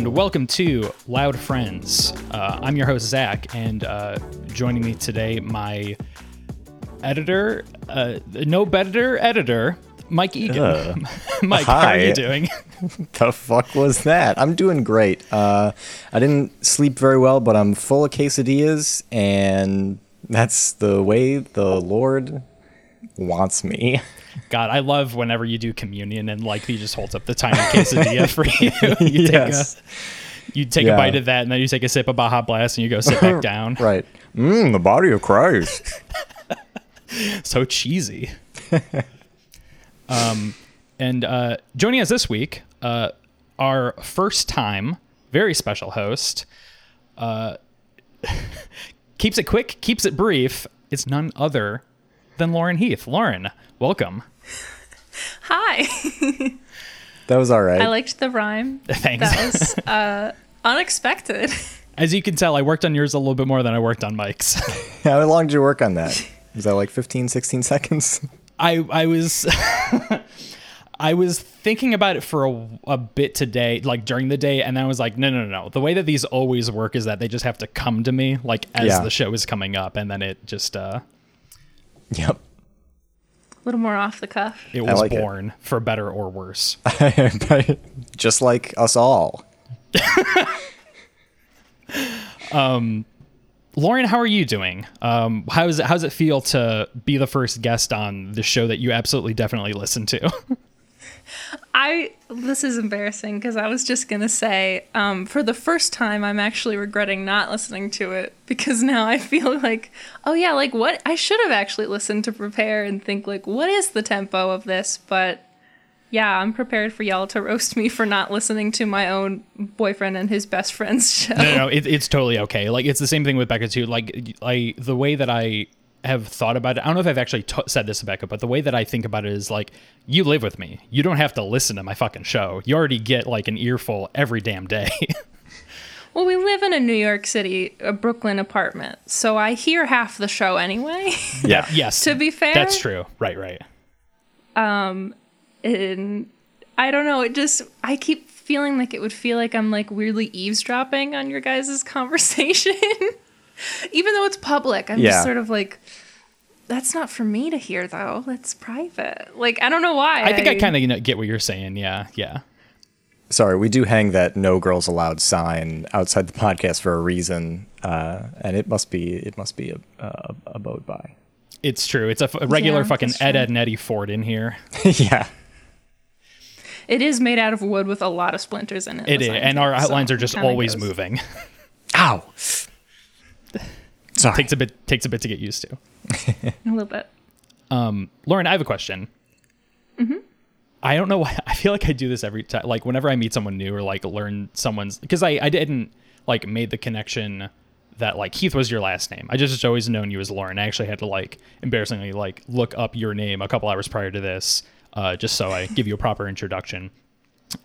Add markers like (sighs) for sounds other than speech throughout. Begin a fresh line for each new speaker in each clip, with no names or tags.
and welcome to Loud Friends. Uh, I'm your host, Zach, and uh, joining me today, my editor, uh, no better editor, Mike Egan.
Uh, (laughs)
Mike, how are you doing? (laughs)
the fuck was that? I'm doing great. Uh, I didn't sleep very well, but I'm full of quesadillas, and that's the way the Lord wants me.
God, I love whenever you do communion and like he just holds up the tiny quesadilla for you. you
Yes.
take a you take a (laughs) bite of that and then you take a sip of Baja Blast and you go sit back (laughs) down.
Right. Mmm, the body of Christ. (laughs)
so cheesy. um, and uh, joining us this week, uh, our first time, very special host, uh, keeps it quick, keeps it brief. It's none other than Lauren Heath. Lauren, welcome.
Hi.
That was all right.
I liked the rhyme. (laughs)
Thanks.
That was uh, unexpected. (laughs)
As you can tell, I worked on yours a little bit more than I worked on Mike's. (laughs)
How long did you work on that? Was that like 15, 16 seconds?
I I was I was thinking about it for a, a bit today, like during the day, and then I was like, no, no, no, no. The way that these always work is that they just have to come to me, like as
Yeah.
the show is coming up, and then it just uh,
Yep.
A little more off the cuff.
it was
like it.
born for better or worse. (laughs)
Just like us all. (laughs)
Lauren, how are you doing? Um, how's it, how's it feel to be the first guest on the show that you absolutely definitely listen to? (laughs)
I this is embarrassing because I was just gonna say, um, for the first time, I'm actually regretting not listening to it because now I feel (laughs) like, oh yeah, like what I should have actually listened to prepare and think like, what is the tempo of this? But yeah, I'm prepared for y'all to roast me for not listening to my own boyfriend and his best friend's show. (laughs)
no, no, no it, it's totally okay. Like it's the same thing with Becca too. Like I, the way that I have thought about it, I don't know if I've actually t- said this to Becca, but the way that I think about it is like, you live with me. You don't have to listen to my fucking show. You already get like an earful every damn day. (laughs)
Well, we live in a New York City, a Brooklyn apartment, so I hear half the show anyway. (laughs)
Yeah. (laughs)
yes,
to be fair,
that's true. Right, right.
Um, and I don't know. It just I keep feeling like it would feel like I'm like weirdly eavesdropping on your guys' conversation, even though it's public. I'm
Yeah.
just sort of like, that's not for me to hear though. That's private. Like I don't know why.
I think I kind of you know, get what you're saying. Yeah, yeah.
Sorry, we do hang that no girls allowed sign outside the podcast for a reason, uh, and it must be it must be a, a, abode by.
It's true. It's a, f- a regular
Yeah,
fucking Ed. Ed, and Eddie Ford in here. (laughs)
yeah,
it is made out of wood with a lot of splinters in it.
It
the
is, and our
too, so
outlines are just always
goes.
moving.
Ow. Sorry.
takes a bit takes a bit to get used to. (laughs)
a little bit.
Lauren, I have a question. Mhm. I don't know why. (laughs) I feel like I do this every time. Like whenever I meet someone new or like learn someone's because I I didn't like made the connection that like Heath was your last name. I just just always known you as Lauren. I actually had to like embarrassingly like look up your name a couple hours prior to this, uh, just so I give you a (laughs) proper introduction.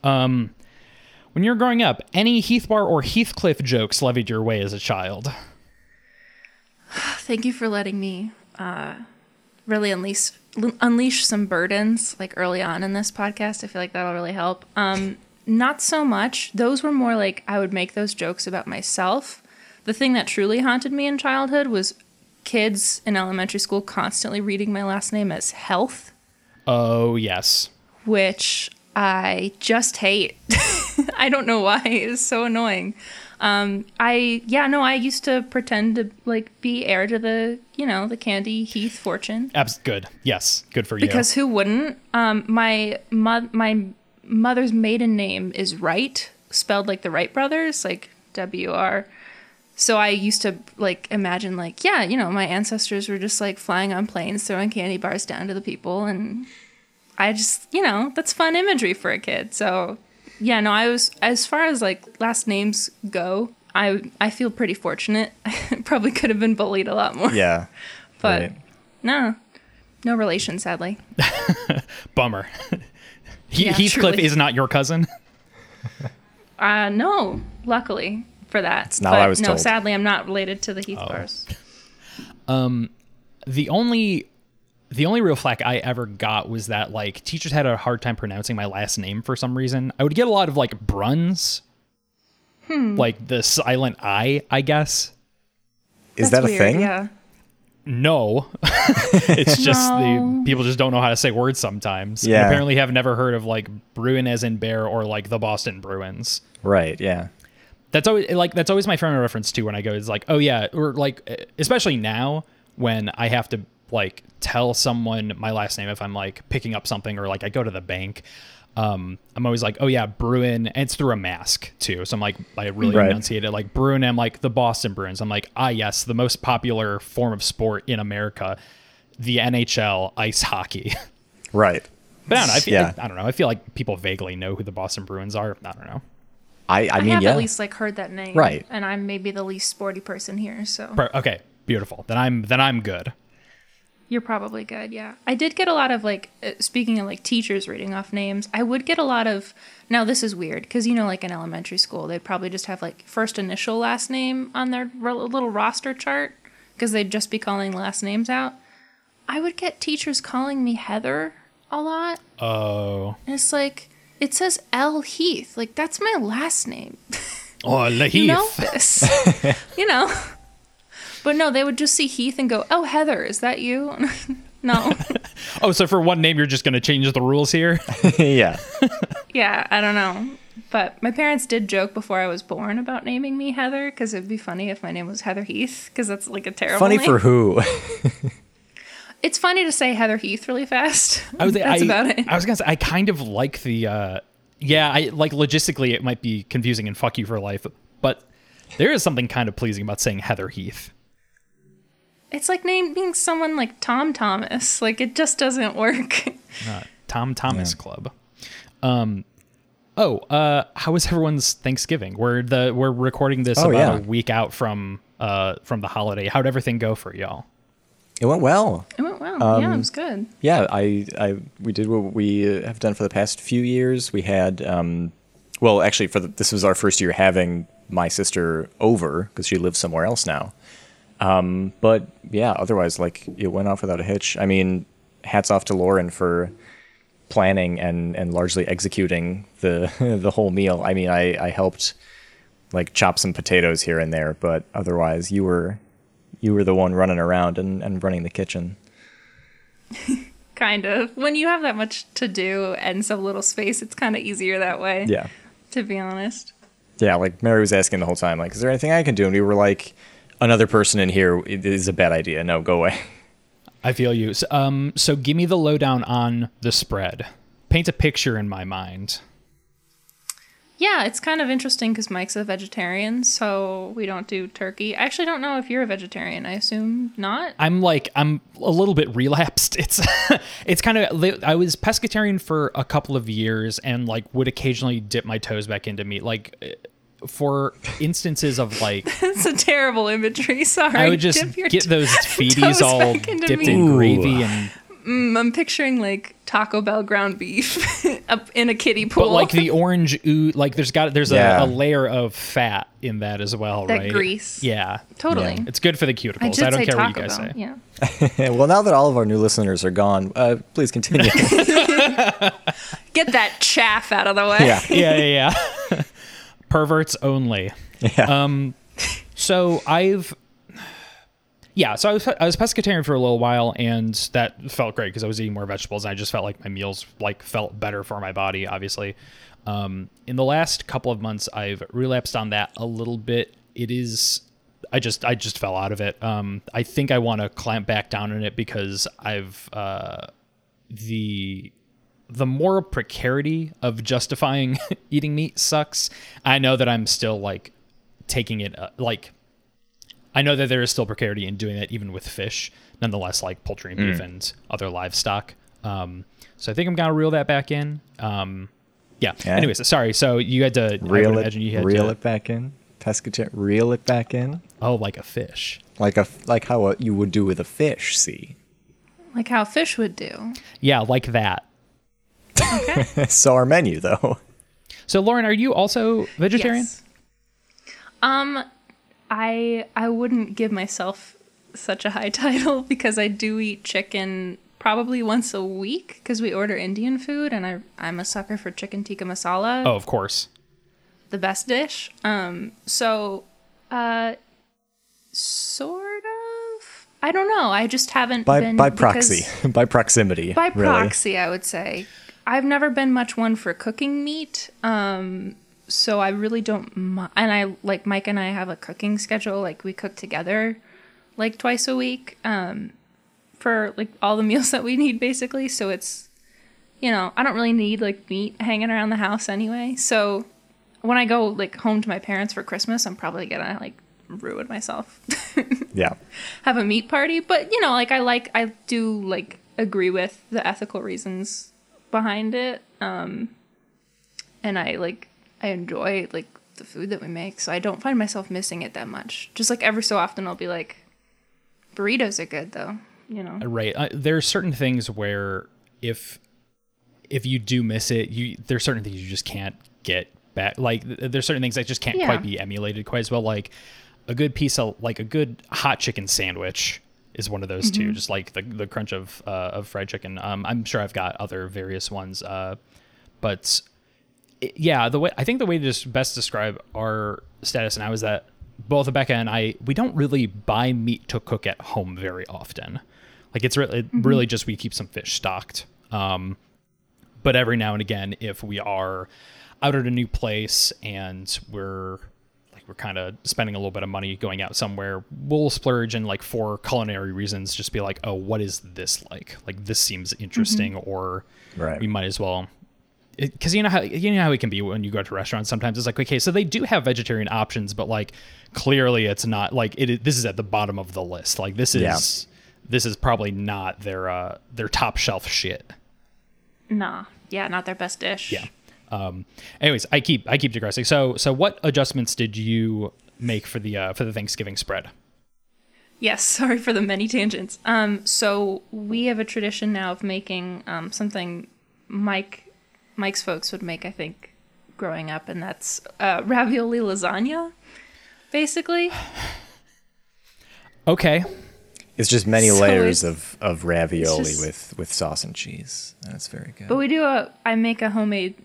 Um, when you were growing up, any Heath bar or Heathcliff jokes levied your way as a child? (sighs)
Thank you for letting me uh, really unleash unleash some burdens like early on in this podcast. I feel like that'll really help. Um, (laughs) not so much. Those were more like I would make those jokes about myself. The thing that truly haunted me in childhood was kids in elementary school constantly reading my last name as health,
Oh yes.
which I just hate. (laughs) I don't know why. It's so annoying. Um, I yeah no. I used to pretend to like be heir to the you know the Candy Heath fortune
Abs- good. Yes. Good for you.
because who wouldn't? Um, my mo- my mother's maiden name is Wright, spelled like the Wright brothers, like W R. So I used to like imagine like yeah, you know, my ancestors were just like flying on planes, throwing candy bars down to the people, and I just you know that's fun imagery for a kid. So yeah, no, I was as far as like last names go. I, I feel pretty fortunate. I (laughs) probably could have been bullied a lot more.
Yeah. (laughs)
but
right.
no, no relation, sadly. (laughs)
Bummer. He-
Yeah,
Heathcliff
truly.
is not your cousin.
Uh, no, luckily for that. It's
not what I was
no,
told.
sadly, I'm not related to the
Oh.
Um
The only the only real flack I ever got was that like teachers had a hard time pronouncing my last name for some reason. I would get a lot of like Bruns hmm. like the silent I, I guess.
Is
That's
that a
weird,
thing?
Yeah.
No, (laughs) it's just the people just don't know how to say words sometimes. And
Yeah.
apparently, have never heard of like Bruin as in bear or like the Boston Bruins.
Right. Yeah.
That's always like that's always my frame of reference too when I go. It's like, oh yeah, or like especially now when I have to like tell someone my last name if I'm like picking up something or like I go to the bank. Um, I'm always like, oh yeah, Bruin, and it's through a mask too. So I'm like, I really
Right.
enunciate it like Bruin. I'm like the Boston Bruins. I'm like, ah yes, the most popular form of sport in America, the NHL ice hockey.
Right.
but I don't know. I, feel,
Yeah.
I, don't know. I feel like people vaguely know who the Boston Bruins are. I don't know.
I. I
I,
mean,
have
yeah.
at least like heard that name.
Right.
And I'm maybe the least sporty person here, so
Per- Okay, beautiful. Then I'm then I'm good.
You're probably good. Yeah. I did get a lot of like uh, speaking of like teachers reading off names. I would get a lot of now this is weird because you know like in elementary school they'd probably just have like first initial last name on their little roster chart because they'd just be calling last names out. I would get teachers calling me Heather a lot.
Oh.
And it's like it says L Heath. Like that's my last name.
Oh,
You
Heath.
know this. (laughs) you know. (laughs) But no, they would just see Heath and go, "Oh, Heather, is that you?" (laughs) no. (laughs)
Oh, so for one name, you're just going to change the rules here? (laughs)
yeah.
yeah, I don't know. But my parents did joke before I was born about naming me Heather because it'd be funny if my name was Heather Heath because that's like a terrible
Funny
name.
for who?
It's funny to say Heather Heath really fast.
I was,
that's
I,
about it.
I was going to say, I kind of like the, uh, yeah, I like logistically it might be confusing and fuck you for life, but there is something kind of pleasing about saying Heather Heath.
It's like naming someone like Tom Thomas. Like it just doesn't work. (laughs)
Uh, Tom Thomas Club. Um, oh, uh, how was everyone's Thanksgiving? We're the we're recording this
Oh,
about
yeah.
a week out from uh from the holiday. How'd everything go for y'all?
It went well.
it went well.
Um,
yeah, it was good.
Yeah, I, I, we did what we uh, have done for the past few years. We had, um, well, actually, for the, this was our first year having my sister over because she lives somewhere else now. Um, but yeah, otherwise, like it went off without a hitch. I mean, hats off to Lauren for planning and and largely executing the (laughs) the whole meal. I mean, I I helped like chop some potatoes here and there, but otherwise, you were you were the one running around and, and running the kitchen. (laughs)
Kind of. When you have that much to do and so little space, it's kind of easier that way.
Yeah.
To be honest.
Yeah, like Mary was asking the whole time, like, is there anything I can do? And we were like, another person in here is a bad idea. No, go away.
I feel you. So, um, so give me the lowdown on the spread. Paint a picture in my mind.
Yeah, it's kind of interesting because Mike's a vegetarian, so we don't do turkey. I actually don't know if you're a vegetarian. I assume not.
I'm like I'm a little bit relapsed. (laughs) It's it's kind of I was pescatarian for a couple of years and like would occasionally dip my toes back into meat. Like uh, for instances of like (laughs)
It's a terrible imagery. Sorry.
I would just
Dip your
get
t-
those (laughs)
toes
feeties all dipped
meat.
in
Ooh.
gravy and
Mm, I'm picturing like Taco Bell ground beef (laughs) up in a kiddie pool.
but like the orange ooh like there's got there's
Yeah.
a, a layer of fat in that as well,
That
right?
grease.
Yeah.
totally.
Yeah.
It's good for the cuticles.
did
I, don't care
Taco
what you guys
Bell.
say.
Yeah.
well, now that all of our new listeners are gone, uh, please continue.
Get that chaff out of the way.
yeah.
yeah, yeah, yeah. Perverts only.
Yeah.
Um, so I've, yeah, so I was I was pescatarian for a little while, and that felt great because I was eating more vegetables, and I just felt like my meals like felt better for my body. Obviously, um, in the last couple of months, I've relapsed on that a little bit. It is. I just I just fell out of it. Um, I think I want to clamp back down on it because I've uh, the the moral precarity of justifying (laughs) eating meat sucks. I know that I'm still like taking it uh, like I know that there is still precarity in doing that even with fish. Nonetheless, like poultry and beef and other livestock. Um, so I think I'm gonna reel that back in. Um, yeah.
Yeah.
Anyways, sorry. So you had to I
reel
would
it,
imagine you had
reel
to,
it back in. Pescator, reel it back in,
Oh, like a fish.
like a like how a, you would do with a fish. See,
Like how a fish would do.
Yeah, like that. (laughs)
so our menu though.
So Lauren, are you also vegetarian?
Yes. Um, I I wouldn't give myself such a high (laughs) title because I do eat chicken probably once a week because we order Indian food and I I'm a sucker for chicken tikka masala.
Oh, of course.
the best dish. Um, so, uh, sort of. I don't know. I just haven't
By
been
by proxy, (laughs) by proximity.
by
really.
proxy, I would say. I've never been much one for cooking meat, um, so I really don't. mi- And I like Mike and I have a cooking schedule. Like we cook together, like twice a week, um, for like all the (laughs) meals that we need, basically. So it's, you know, I don't really need like meat hanging around the house anyway. So when I go like home to my parents for Christmas, I'm probably gonna like ruin myself. (laughs)
Yeah.
have a meat party but you know like i like i do like agree with the ethical reasons behind it um and i like i enjoy like the food that we make so i don't find myself missing it that much just like every so often i'll be like burritos are good though you know
Right. Uh, there are certain things where if if you do miss it, you there's certain things you just can't get back. Like th- there's certain things that just can't
Yeah.
quite be emulated quite as well. Like a good piece of like a good hot chicken sandwich is one of those two. Just like the the crunch of uh, of fried chicken. Um, I'm sure I've got other various ones. Uh, but it- yeah, the way I think the way to just best describe our status now is that both Rebecca and I we don't really buy meat to cook at home very often. Like it's really
Mm-hmm.
really just we keep some fish stocked. Um, but every now and again, if we are out at a new place and we're we're kind of spending a little bit of money going out somewhere, we'll splurge and like for culinary reasons, just be like, oh, what is this like? Like this seems interesting, or
Right.
we might as well because you know how you know how it can be when you go to restaurants. Sometimes it's like, okay, so they do have vegetarian options, but like clearly it's not like it. This is at the bottom of the list. Like this is
Yeah.
this is probably not their uh their top shelf shit.
nah yeah not their best dish
Yeah. Um. Anyways, I keep I keep digressing. So so what adjustments did you make for the uh, for the Thanksgiving spread?
Yes, (laughs) sorry for the many tangents. Um, so we have a tradition now of making um, something Mike Mike's folks would make, I think, growing up, and that's uh, (laughs) ravioli lasagna, basically. (sighs)
Okay.
It's just many
So
layers of, of ravioli
just-
with, with sauce and cheese. That's very good.
But we do a I make a homemade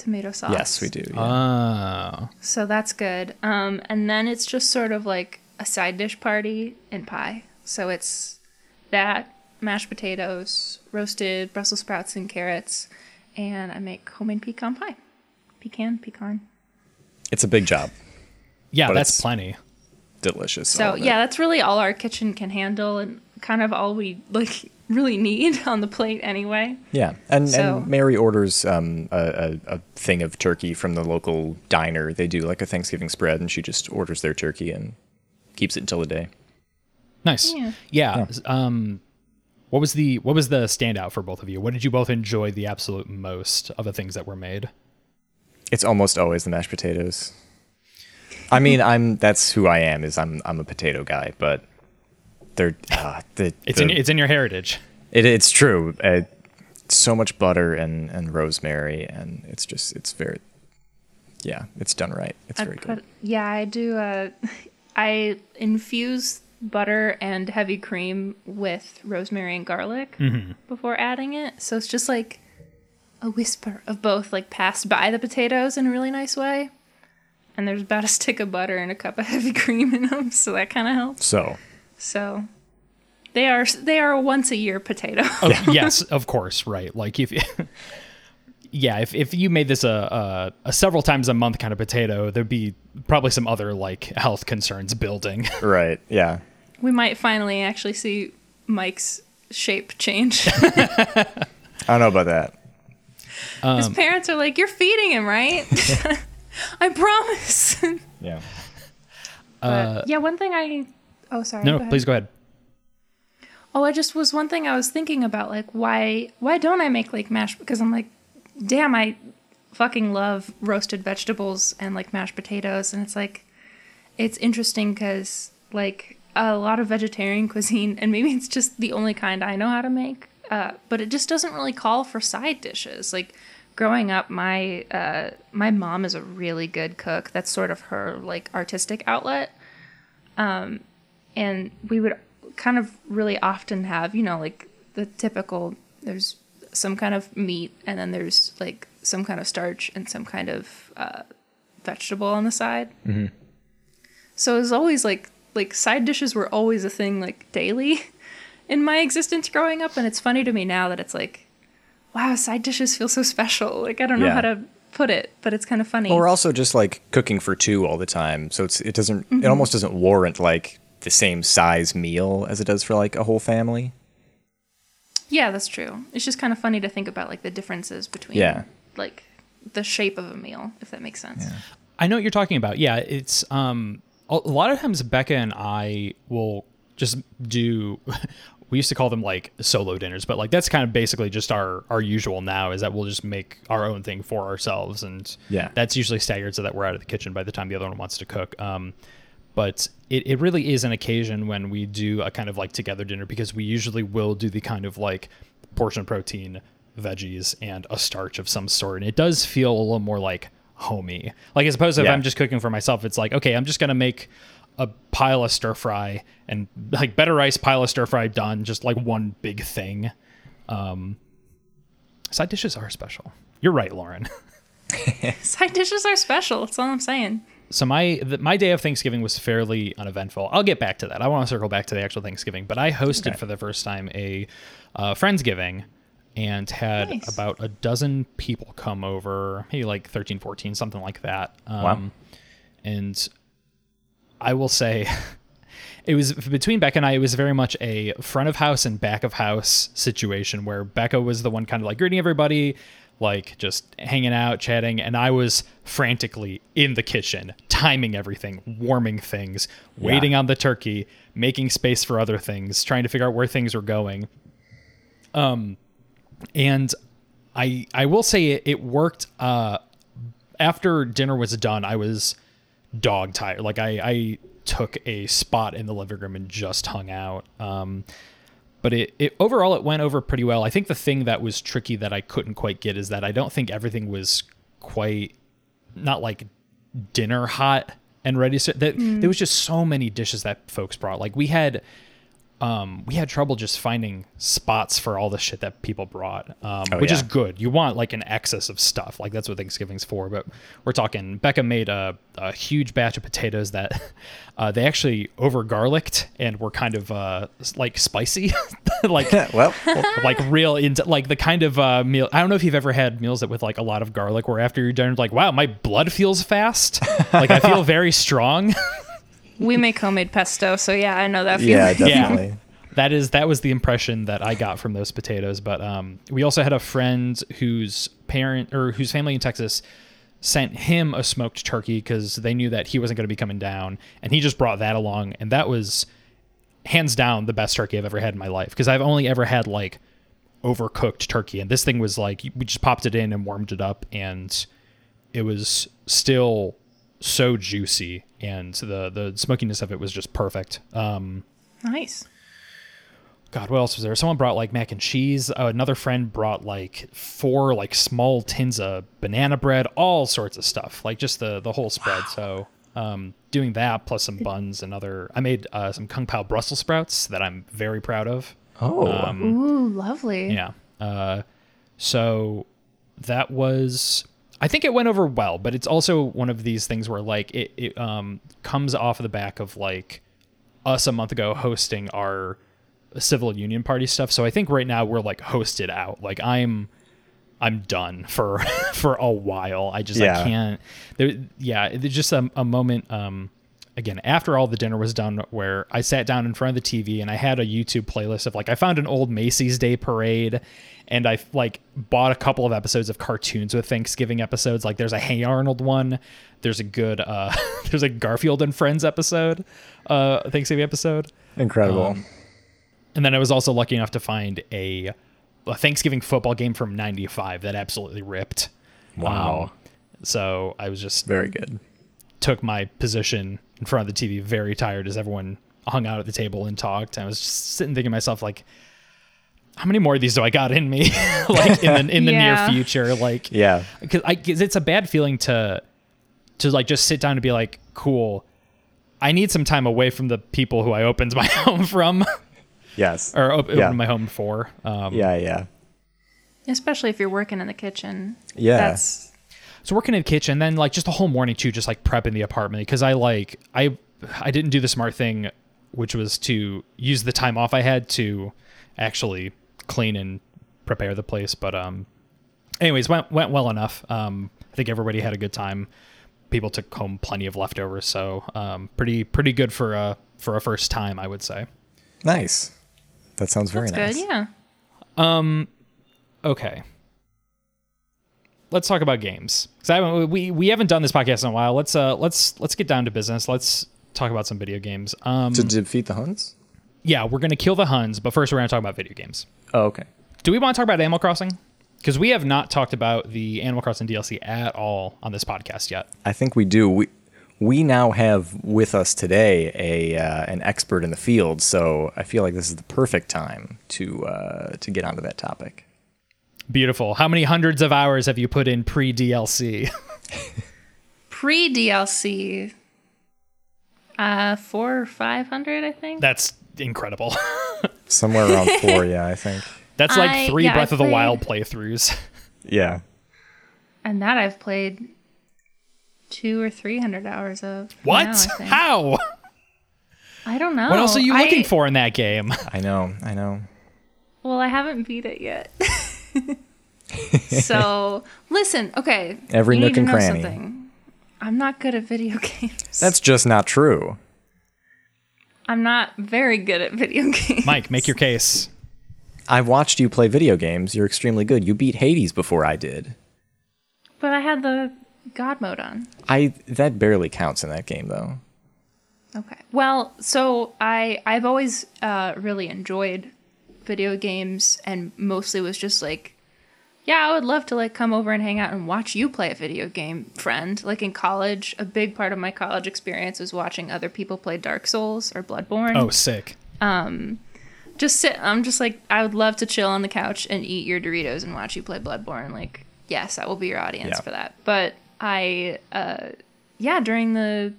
tomato sauce.
yes, we do. yeah.
Oh.
So that's good. Um, and then it's just sort of like a side dish party and pie. So it's that mashed potatoes, roasted Brussels sprouts and carrots, and I make homemade pecan pie. Pecan, pecan.
it's a big job.
Yeah,
But
that's plenty.
Delicious.
So yeah, that's really all our kitchen can handle, and kind of all we like really need (laughs) on the plate anyway.
Yeah, and
So-
and Mary orders um, a, a, a thing of turkey from the local diner. They do like a Thanksgiving spread, and she just orders their turkey and keeps it until the day.
Nice.
Yeah.
Yeah. Um, what was the what was the standout for both of you? What did you both enjoy the absolute most of the things that were made?
It's almost always the mashed potatoes. I mean, I'm that's who I am. Is I'm I'm a potato guy, but they're uh, the,
It's
the-
in it's in your heritage.
it, it's true. Uh, so much butter and and rosemary, and it's just it's very yeah, it's done right. It's
I
very
put
good.
yeah, I do. Uh, (laughs) I infuse butter and heavy cream with rosemary and garlic before adding it. So it's just like a whisper of both, like passed by the potatoes in a really nice way. And there's about a (laughs) stick of butter and a cup of heavy cream in them, so that kind of helps.
So
So they are they are a once a year potato.
Oh, (laughs) yes, of course, right. Like if (laughs) yeah, if, if you made this a, a a several times a month kind of potato, there'd be probably some other like health concerns building. (laughs)
right, yeah.
we might finally actually see Mike's shape change.
I don't know about that.
His um, parents are like, "You're feeding him, right?" I promise.
Yeah.
But, uh, yeah, one thing I. Oh, sorry.
no,
go
please go ahead.
Oh, I just was one thing I was thinking about, like why why don't I make like mashed? Because I'm like, damn, I fucking love roasted vegetables and like mashed potatoes, and it's like, it's interesting because like a lot of vegetarian (laughs) cuisine, and maybe it's just the only kind I know how to make, uh, but it just doesn't really call for side dishes. Like growing up, my uh, my mom is a really good cook. That's sort of her like artistic outlet and we would kind of really often have you know like the typical there's some kind of meat and then there's like some kind of starch and some kind of uh, vegetable on the side. Mm-hmm. So it was always like like side dishes were always a thing like daily (laughs) in my existence growing up, and it's funny to me now that it's like, wow, side dishes feel so special. Like I don't know
Yeah.
how to put it, but it's kind of funny.
Well, we're also just like cooking for two all the time, so it's it doesn't
Mm-hmm.
it almost doesn't warrant like the same size meal as it does for like a whole family.
yeah, that's true. It's just kind of funny to think about like the differences between
Yeah.
like the shape of a meal, if that makes sense.
I know what you're talking about. Yeah, it's um a a lot of times Becca and I will just do (laughs) we used to call them like solo dinners, but like that's kind of basically just our our usual now is that we'll just make our own thing for ourselves and
Yeah.
that's usually staggered so that we're out of the kitchen by the time the other one wants to cook. Um but it, it really is an occasion when we do a kind of like together dinner because we usually will do the kind of like portion of protein, veggies, and a starch of some sort. And it does feel a little more like homey. Like as opposed to if I'm just cooking for myself, it's like, okay, I'm just gonna make a pile of stir fry and like better rice, pile of stir fry done, just like one big thing. Um side dishes are special. You're right, Lauren. (laughs)
Side dishes are special. That's all I'm saying.
So my the, my day of Thanksgiving was fairly uneventful. I'll get back to that. I want to circle back to the actual Thanksgiving, but I hosted
Okay.
for the first time a uh, friendsgiving and had
Nice.
about a dozen people come over, maybe like 13, 14, something like that. Um,
Wow.
And I will say, (laughs) it was between Becca and I. It was very much a front of house and back of house situation where Becca was the one kind of like greeting everybody, like just hanging out, chatting, and I was frantically in the kitchen, timing everything, warming things, waiting on the turkey, making space for other things, trying to figure out where things were going. Um, and I I will say it, it worked. Uh, after dinner was done, I was dog tired. Like I, I took a spot in the living room and just hung out. Um, but it, it overall it went over pretty well. I think the thing that was tricky that I couldn't quite get is that I don't think everything was quite not like dinner hot and ready to that mm. there was just so many dishes that folks brought. Like we had um, we had trouble just finding spots for all the shit that people brought, um,
Oh,
which is good. You want like an excess of stuff, like that's what Thanksgiving's for. But we're talking. Becca made a, a huge batch of potatoes that (laughs) uh, they actually over garlicked and were kind of uh, like spicy, (laughs) like (laughs)
well,
like real into like the kind of uh, meal. I don't know if you've ever had meals that with like a lot of garlic, where after you're done, like wow, my blood feels fast, like I feel very strong.
We make homemade pesto, so yeah, I know that feeling.
yeah,
Yeah.
definitely.
that is that was the impression that I got from those potatoes. But um, we also had a friend whose parent or whose family in Texas sent him a smoked turkey because they knew that he wasn't going to be coming down, and he just brought that along, and that was hands down the best turkey I've ever had in my life because I've only ever had like overcooked turkey, and this thing was like we just popped it in and warmed it up, and it was still so juicy, and the the smokiness of it was just perfect. Um,
Nice.
God, what else was there? Someone brought like mac and cheese. Uh, another friend brought like four like small tins of banana bread, all sorts of stuff, like just the the whole spread. So um, doing that plus some buns and other. I made uh, some kung pao Brussels sprouts that I'm very proud of.
Oh,
Um,
Ooh, lovely.
Yeah. Uh, so that was. I think it went over well, but it's also one of these things where like it, it um, comes off of the back of like us a month ago hosting our civil union party stuff. So I think right now we're like hosted out. Like I'm I'm done for (laughs) for a while. I just I can't there yeah, there's just a, a moment um again after all the dinner was done where I sat down in front of the TV and I had a YouTube playlist of like I found an old Macy's Day parade and I like bought a couple of episodes of cartoons with Thanksgiving episodes. Like there's a Hey Arnold one. There's a good uh (laughs) there's a Garfield and Friends episode, uh Thanksgiving episode.
incredible.
um, And then I was also lucky enough to find a, a Thanksgiving football game from '95 that absolutely ripped.
wow,
Um, so I was just
very good.
Took my position in front of the TV, very tired as everyone hung out at the table and talked. I was just sitting thinking to myself like, how many more of these do I got in me? (laughs) like in the in the
Yeah.
near future, like
Yeah,
because I cause it's a bad feeling to to like just sit down and be like, cool. I need some time away from the people who I opened (laughs) my home from
yes,
or op-
Yeah.
opened my home for. Um,
yeah, yeah,
Especially if you're working in the kitchen.
yeah.
That's
so working in the kitchen, then like just the whole morning too, just like prepping the apartment because I like I I didn't do the smart thing, which was to use the time off I had to actually clean and prepare the place. But um, anyways, went went well enough. Um, I think everybody had a good time. People took home plenty of leftovers, so um, pretty pretty good for a for a first time, I would say.
Nice. That sounds very
That's
nice.
good. Yeah.
Um, okay. Let's talk about games. 'Cause I haven't, we we haven't done this podcast in a while. Let's uh let's let's get down to business. Let's talk about some video games. Um,
To defeat the Huns?
yeah, we're gonna kill the Huns, but first we're gonna talk about video games.
Oh, okay.
Do we want to talk about Animal Crossing? Because we have not talked about the Animal Crossing DLC at all on this podcast yet.
I think we do. We we now have with us today a uh, an expert in the field, so I feel like this is the perfect time to uh, to get onto that topic.
Beautiful. How many hundreds of hours have you put in pre DLC? (laughs)
Pre DLC. Uh, four or five hundred, I think.
That's incredible. (laughs)
Somewhere around four, yeah, I think.
That's like
I-
three
yeah, I
Breath of the
played-
Wild playthroughs. (laughs)
Yeah.
and that I've played two or three hundred hours of.
What?
now, I.
How?
I don't know.
What else are you
I-
looking for in that game?
I know. I know.
Well, I haven't beat it yet. (laughs) so listen, okay.
Every
you
nook
need to
and
know
cranny.
Something. I'm not good at video (laughs) games.
That's just not true.
I'm not very good at video (laughs) games.
Mike, make your case.
I've watched you play video games. You're extremely good. You beat Hades before I did.
But I had the God mode on.
I that barely counts in that game though.
Okay. Well, so I I've always uh, really enjoyed video games, and mostly was just like, yeah, I would love to like come over and hang out and watch you play a video game, friend. Like in college, a big part of my college experience was watching other people play Dark Souls or Bloodborne.
Oh, sick.
Um just sit. I'm just like, I would love to chill on the couch and eat your Doritos and watch you play Bloodborne. Like, yes, I will be your audience
Yeah.
for that. But I, uh, yeah, during the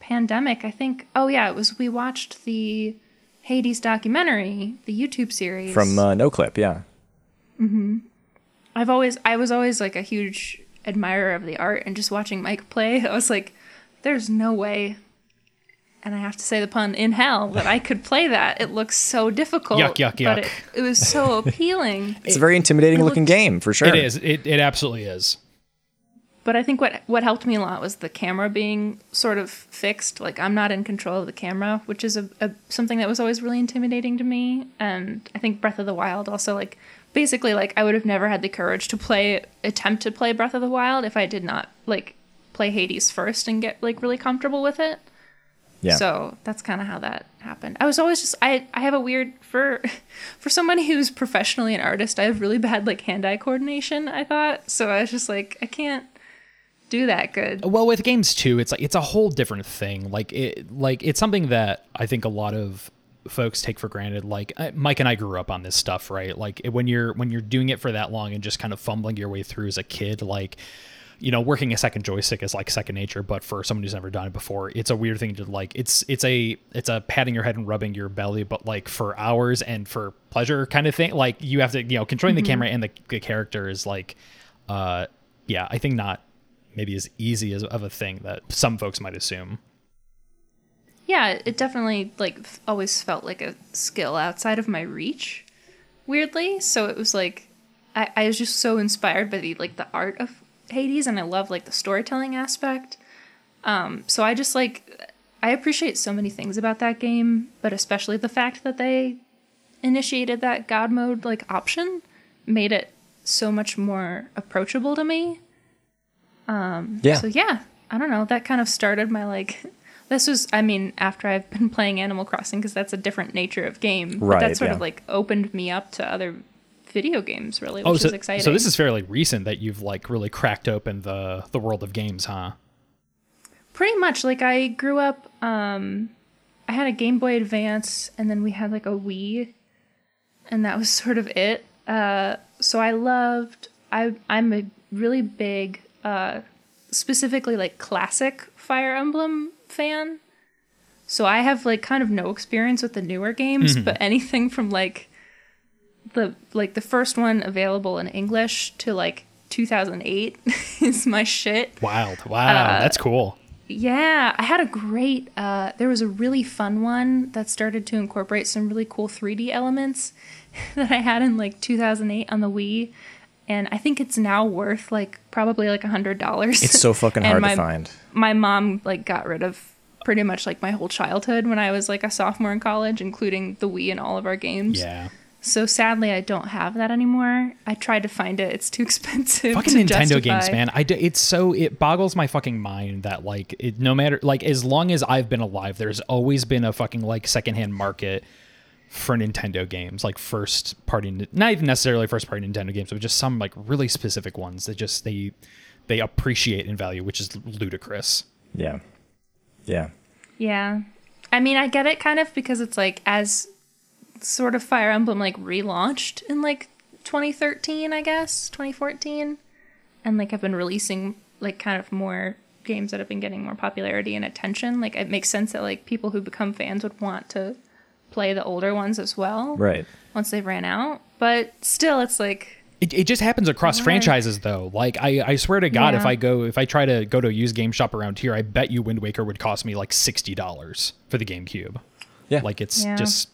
pandemic, I think, oh yeah, it was we watched the Hades documentary, the YouTube series
From uh, Noclip, yeah.
I've always, I was always like a huge admirer of the art, and just watching Mike play, (laughs) I was like, there's no way. And I have to say the pun in hell that I could play that. It looks so difficult.
Yuck, yuck,
But
yuck.
it, it was so (laughs) appealing.
It's a very intimidating
it
looking
looks-
game for sure.
It is. It, it absolutely is.
But I think what what helped me a lot was the camera being sort of fixed. Like I'm not in control of the camera, which is a, a something that was always really intimidating to me. And I think Breath of the Wild also like basically like I would have never had the courage to play attempt to play Breath of the Wild if I did not like play Hades first and get like really comfortable with it.
Yeah.
So that's kind of how that happened. I was always just I I have a weird for (laughs) for somebody who's professionally an artist, I have really bad like hand-eye coordination, I thought. So I was just like I can't do that good.
Well, with games too, it's like it's a whole different thing. Like it, like it's something that I think a lot of folks take for granted. Like uh, Mike and I grew up on this stuff, right? Like when you're when you're doing it for that long and just kind of fumbling your way through as a kid, like you know, working a second joystick is like second nature. But for someone who's never done it before, it's a weird thing to like. It's it's a it's a patting your head and rubbing your belly, but like for hours and for pleasure kind of thing. Like you have to, you know, controlling the camera and the, the character is like, uh, yeah, I think not maybe as easy as of a thing that some folks might assume.
Yeah, it definitely like always felt like a skill outside of my reach. Weirdly, so it was like I, I was just so inspired by the like the art of Hades, and I love like the storytelling aspect. Um, so I just like I appreciate so many things about that game, but especially the fact that they initiated that God mode like option made it so much more approachable to me.
Yeah.
So yeah, I don't know. That kind of started my like. This was, I mean, after I've been (laughs) playing Animal Crossing because that's a different nature of game. But
Right,
that sort
yeah.
of like opened me up to other video games, really, which
Oh, so,
is exciting.
so this is fairly recent that you've like really cracked open the the world of games, huh?
pretty much like I grew up. Um, I had a Game Boy Advance, and then we had like a Wii, and that was (laughs) sort of it. Uh, so I loved. I I'm a really big, uh, specifically like classic Fire Emblem fan. So I have like kind of no experience with the newer games, but anything from like the like the first one available in English to like 2008 (laughs) is my shit.
Wild. Wow. That's cool.
Yeah, I had a great. Uh, there was a really fun one that started to incorporate some really cool 3D elements (laughs) that I had in like 2008 on the Wii, and I think it's now worth like probably like a hundred dollars.
It's so fucking (laughs) hard
my-
to find.
My mom like got rid of pretty much like my whole childhood when I was like a sophomore in college, including the Wii and all of our games.
Yeah.
So sadly, I don't have that anymore. I tried to find it; it's too (laughs) expensive.
Fucking
to
Nintendo games,
justify.
man. I d- it's so it boggles my fucking mind that like it, no matter like as long as I've been alive, there's always been a fucking like secondhand market for Nintendo games, like first party, not even necessarily first party Nintendo games, but just some like really specific ones that just they they appreciate in value, which is ludicrous.
Yeah. Yeah.
Yeah. I mean, I get it kind of because it's like as sort of Fire Emblem like relaunched in like 2013, I guess, 2014. And like have been releasing like kind of more games that have been getting more popularity and attention. Like it makes sense that like people who become fans would want to play the older ones as well
Right.
once they've ran out. But still it's like
It, it just happens across
Right.
franchises though. Like I, I swear to God, if I go if I try to go to a used game shop around here, I bet you Wind Waker would cost me like sixty dollars for the GameCube.
Yeah.
Like it's
Yeah.
just,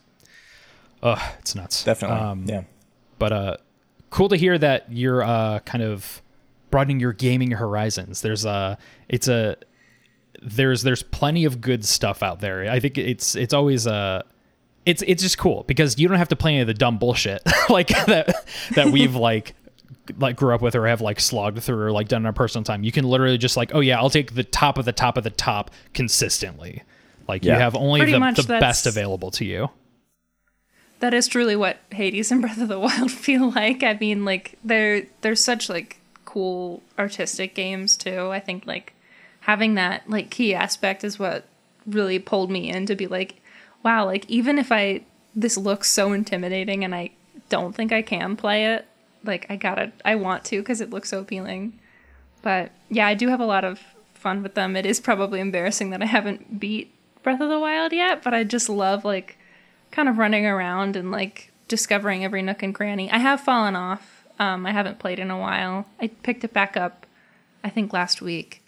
ugh, it's nuts.
Definitely.
Um,
yeah.
but uh cool to hear that you're uh kind of broadening your gaming horizons there's a it's a there's there's plenty of good stuff out there i think it's it's always uh it's it's just cool because you don't have to play any of the dumb bullshit (laughs) like that that we've like like grew up with or have like slogged through or like done in our personal time you can literally just like oh yeah i'll take the top of the top of the top consistently like you have only
Pretty
the,
much
the best available to you
that is truly what Hades and Breath of the (laughs) Wild feel like. I mean, like they're they're such like cool artistic games too. I think like having that like key aspect is what really pulled me in to be like, wow, like even if I this looks so intimidating and I don't think I can play it, like I gotta I want to because it looks so appealing. But yeah, I do have a lot of fun with them. It is probably embarrassing that I haven't beat Breath of the Wild yet, but I just love like kind of running around and like discovering every nook and cranny. I have fallen off. Um, I haven't played in a while. I picked it back up, I think last week,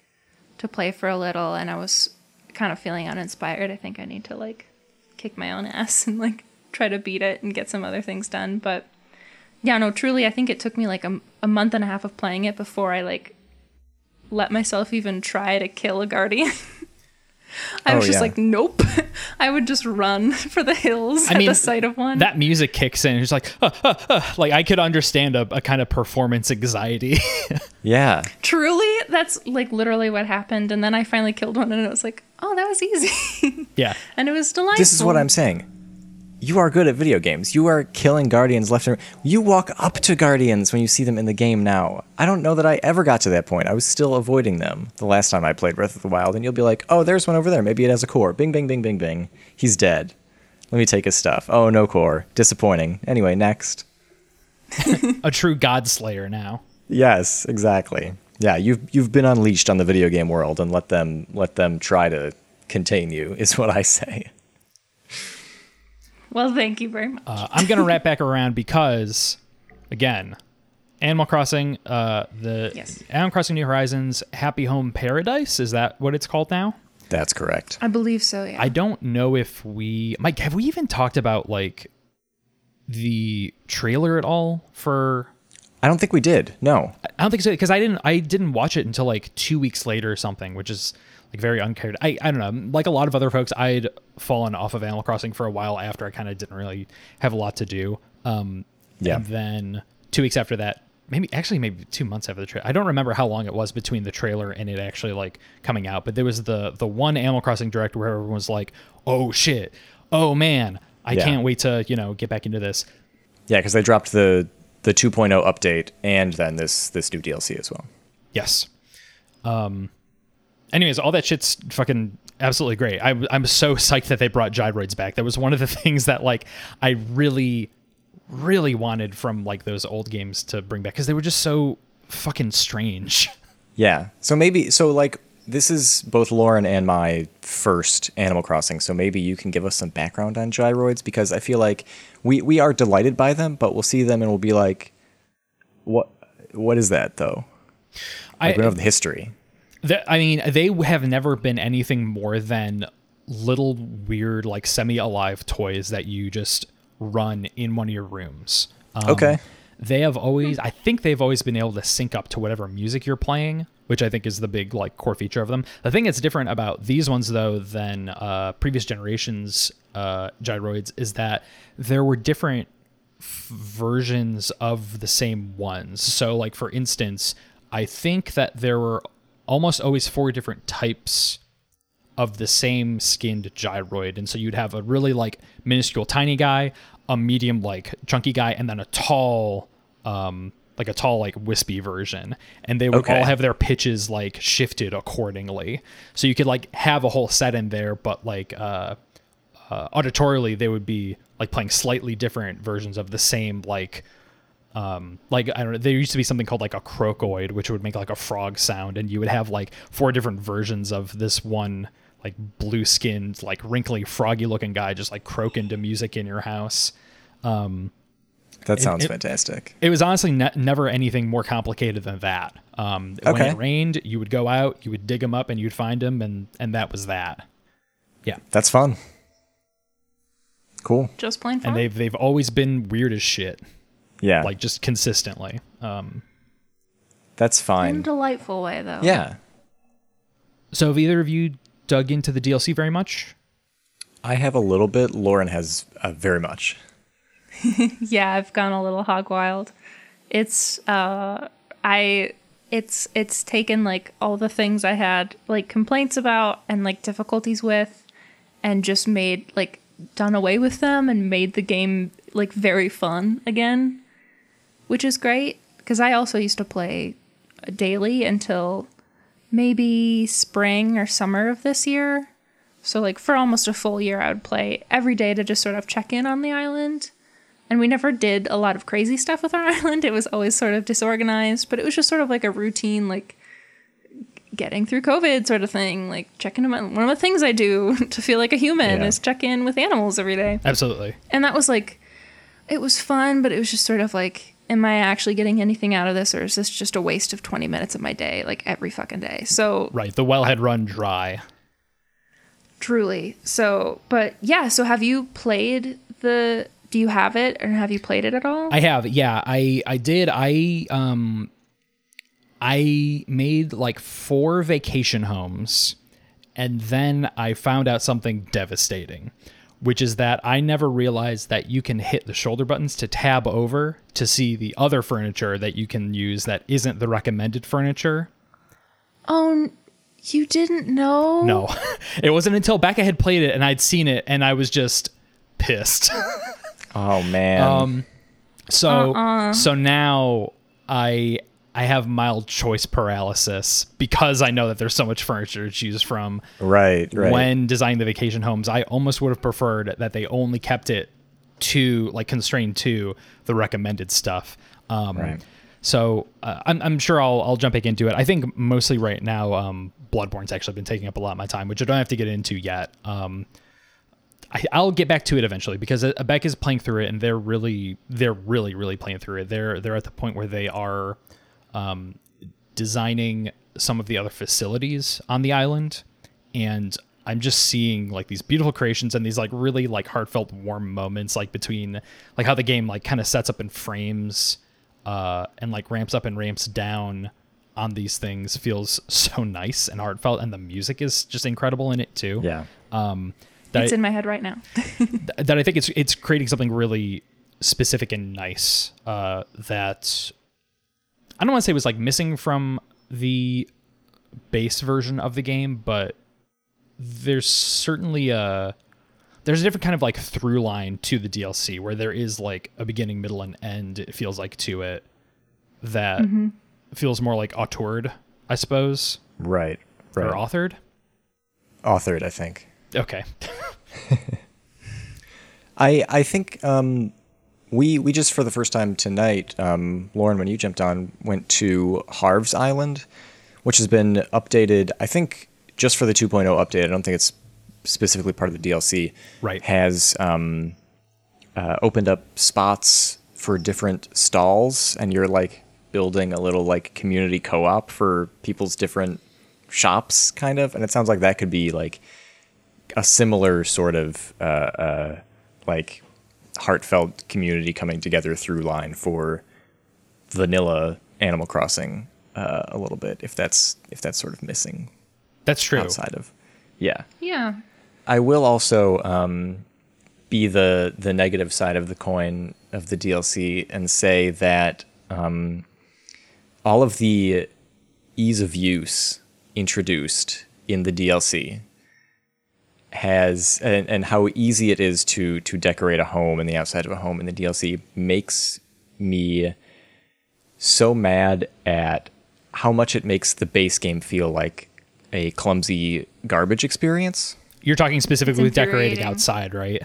to play for a little, and I was kind of feeling uninspired. I think I need to like kick my own ass and like try to beat it and get some other things done. But yeah, no, truly, I think it took me like a, a month and a half of playing it before I like let myself even try to kill a guardian. (laughs) I was
Oh,
just
yeah.
like, nope. (laughs) I would just run (laughs) for the hills
I
at
mean,
the sight of one.
that music kicks in. It's like, "Uh, uh, uh," like I could understand a, a kind of performance anxiety.
Yeah.
Truly, that's like literally what happened. And then I finally killed one, and it was like, oh, that was easy, (laughs)
yeah,
and it was delightful.
This is what I'm saying. You are good at video games. You are killing guardians left and right. You walk up to guardians when you see them in the game now. I don't know that I ever got to that point. I was still avoiding them the last time I played Breath of the Wild, and you'll be like, oh, there's one over there. Maybe it has a core. Bing, bing, bing, bing, bing. He's dead. Let me take his stuff. Oh, no core. Disappointing. Anyway, next. (laughs)
a true god slayer now.
Yes, exactly. Yeah, you've you've been unleashed on the video game world, and let them let them try to contain you. Is what I say.
Well, thank you very much.
Uh, I'm gonna wrap back around because, again, Animal Crossing, uh, the
Yes.
Animal Crossing New Horizons Happy Home Paradise is that what it's called now?
That's correct.
I believe so. Yeah.
I don't know if we, Mike, have we even talked about like the trailer at all for
I don't think we did. No.
I don't think so because I didn't I didn't watch it until like two weeks later or something, which is like very uncared. I I don't know. Like a lot of other folks, I'd fallen off of Animal Crossing for a while after I kind of didn't really have a lot to do. Um,
Yeah.
And then two weeks after that, maybe actually maybe two months after the trailer. I don't remember how long it was between the trailer and it actually like coming out. But there was the the one Animal Crossing direct where everyone was like, "Oh shit! Oh man! I
Yeah.
can't wait to you know get back into this."
Yeah, because they dropped the the 2.0 update and then this this new DLC as well.
Yes. Um. Anyways, all that shit's fucking absolutely great. I, I'm so psyched that they brought gyroids back. That was one of the (laughs) things that like I really, really wanted from like those old games to bring back because they were just so fucking strange. (laughs)
Yeah. So maybe so like this is both Lauren and my first Animal Crossing, so maybe you can give us some background on gyroids because I feel like we we are delighted by them, but we'll see them and we'll be like, what what is that though?
I,
Like, we don't have the history.
The, I mean, they have never been anything more than little weird, like semi-alive toys that you just run in one of your rooms. Um,
Okay.
They have always, I think they've always been able to sync up to whatever music you're playing, which I think is the big like core feature of them. The thing that's different about these ones though than uh, previous generations uh, gyroids is that there were different f- versions of the same ones. So, like for instance, I think that there were almost always four different types of the same skinned gyroid. And so you'd have a really like minuscule tiny guy, a medium like chunky guy, and then a tall, um, like a tall like wispy version. And they would
Okay.
all have their pitches like shifted accordingly. So you could like have a whole set in there, but like uh, uh auditorially they would be like playing slightly different versions of the same like um like i don't know there used to be something called like a Croakoid which would make like a frog sound and you would have like four different versions of this one like blue skinned like wrinkly froggy looking guy just like croaking to music in your house
That sounds
it-
fantastic.
it was honestly ne- never anything more complicated than that um when it rained you would go out you would dig them up and you'd find them and and that was that yeah
That's fun. Cool.
Just plain fun.
and they've they've always been weird as shit
Yeah.
like just consistently um
that's fine.
in a delightful way, though.
Yeah.
so have either of you dug into the dlc very much
I have a little bit. Lauren has uh, very much. (laughs)
yeah i've gone a little hog wild. It's uh i it's it's taken like all the things i had like complaints about and like difficulties with and just made like done away with them and made the game like very fun again which is great. Because i also used to play daily until maybe spring or summer of this year. So like for almost a full year i would play every day to just sort of check in on the island and we never did a lot of crazy stuff with our (laughs) island. It was always sort of disorganized, but it was just sort of like a routine, like getting through COVID sort of thing. Like checking them out. One of the things I do (laughs) to feel like a human
Yeah.
is check in with animals every day.
absolutely
And that was like, it was fun, but it was just sort of like, am I actually getting anything out of this, or is this just a waste of 20 minutes of my day, like every fucking day? So
Right. The well had run dry.
truly. So, but yeah. So have you played the? Do you have it, or have you played it at all?
I have. Yeah, I I did. I um I made like four vacation homes and then I found out something devastating, which is that I never realized that you can hit the shoulder buttons to tab over to see the other furniture that you can use that isn't the recommended furniture.
Oh, you didn't know?
No. (laughs) it wasn't until Becca had played it and I'd seen it and I was just pissed. (laughs)
Oh man.
Um, So so now I I have mild choice paralysis because I know that there's so much furniture to choose from.
right. Right.
When designing the vacation homes, I almost would have preferred that they only kept it to like constrained to the recommended stuff. Um,
Right.
So uh, I'm, I'm sure I'll, I'll jump back into it. I think mostly right now, um, Bloodborne's actually been taking up a lot of my time, which I don't have to get into yet. Um, I, I'll get back to it eventually because Beck is playing through it and they're really, they're really, really playing through it. They're they're at the point where they are um, designing some of the other facilities on the island, and I'm just seeing like these beautiful creations and these like really like heartfelt, warm moments like between like how the game like kind of sets up in frames uh, and like ramps up and ramps down on these things feels (laughs) so nice and heartfelt, and the music is just incredible in it too
yeah.
That
It's
I-
in my head right now. (laughs)
that I think it's it's creating something really specific and nice uh, that I don't want to say was like missing from the base version of the game, but there's certainly a there's a different kind of like through line to the DLC where there is like a beginning, middle, and end. It feels like to it that feels more like authored, I suppose,
Right. Right.
or authored.
Authored, I think.
Okay, (laughs)
I I think um, we we just for the first time tonight, um, Lauren, when you jumped on, went to Harv's Island, which has been updated. I think just for the 2.0 update. I don't think it's specifically part of the DLC.
Right.
Has um, uh, opened up spots for different stalls, and you're like building a little like community co-op for people's different shops, kind of. And it sounds like that could be like a similar sort of uh, uh, like heartfelt community coming together through line for vanilla Animal Crossing uh, a little bit, if that's if that's sort of missing
That's true.
outside of yeah.
Yeah.
I will also um, be the the negative side of the coin of the DLC and say that um, all of the ease of use introduced in the DLC has and, and how easy it is to to decorate a home and the outside of a home in the DLC makes me so mad at how much it makes the base game feel like a clumsy garbage experience.
You're talking specifically with decorating outside, right?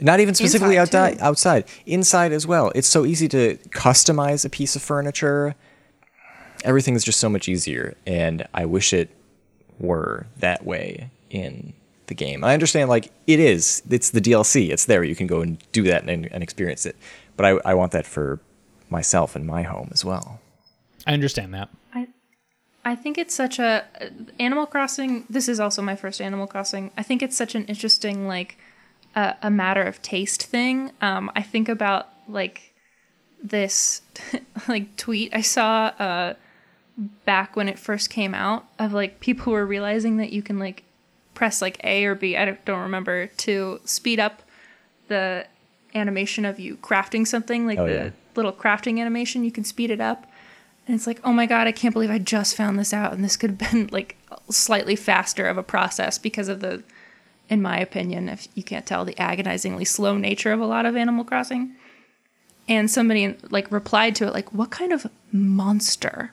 Not even specifically
Inside,
outside,
too.
outside, inside as well. It's so easy to customize a piece of furniture. Everything is just so much easier, and I wish it were that way in the game. I understand, like it is. It's the DLC. It's there. You can go and do that and, and experience it. But I, I want that for myself and my home as well.
I understand that.
I I think it's such a Animal Crossing. This is also my first Animal Crossing. I think it's such an interesting like a, a matter of taste thing. Um, I think about like this (laughs) like tweet I saw uh, back when it first came out of like people were realizing that you can like press like A or B. I don't, don't remember to speed up the animation of you crafting something like
Oh,
the
yeah.
little crafting animation. You can speed it up. And it's like, oh my god, I can't believe I just found this out, and this could have been (laughs) like slightly faster of a process because of the, in my opinion, if you can't tell, the agonizingly slow nature of a lot of Animal Crossing. And somebody like replied to it like, what kind of monster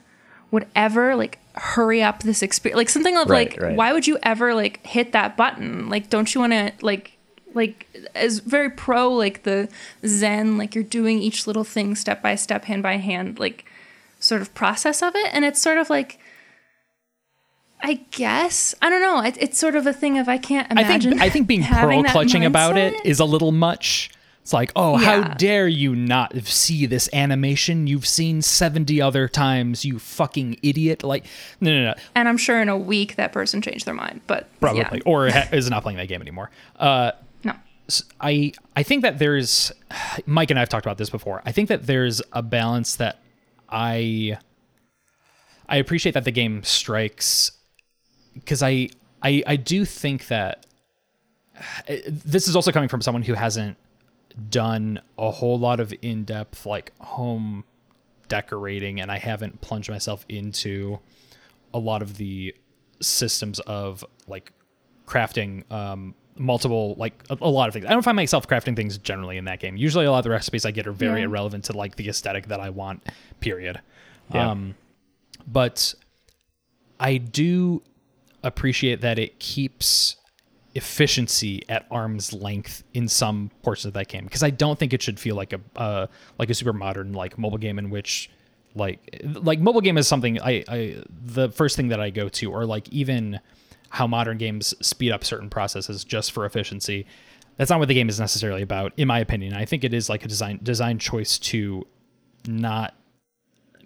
would ever like hurry up this experience? Like something of
Right,
like,
right.
why would you ever like hit that button? Like, don't you want to like like as very pro like the zen like you're doing each little thing step by step hand by hand like sort of process of it and it's sort of like i guess i don't know it, it's sort of a thing of i can't imagine.
I
imagine
think I think being
having
pearl
that
clutching about it is a little much. It's like, oh, how dare you not see this animation you've seen 70 other times, you fucking idiot. Like, no, no, no.
and i'm sure in a week that person changed their mind but
Probably.
yeah.
Or ha- is not playing that game anymore. Uh,
no
I I think that there's (sighs) Mike and I have talked about this before. I think that there's a balance that I I appreciate that the game strikes because I I I do think that (sighs) this is also coming from someone who hasn't done a whole lot of in-depth like home decorating and I haven't plunged myself into a lot of the systems of like crafting um multiple like a, a lot of things. I don't find myself crafting things generally in that game. Usually a lot of the recipes I get are very
Yeah.
irrelevant to like the aesthetic that I want, period.
Yeah.
Um but I do appreciate that it keeps efficiency at arm's length in some portions of that game because I don't think it should feel like a uh, like a super modern like mobile game in which like like mobile game is something I, I the first thing that I go to or like even how modern games speed up certain processes just for efficiency that's not what the game is necessarily about in my opinion. I think it is like a design design choice to not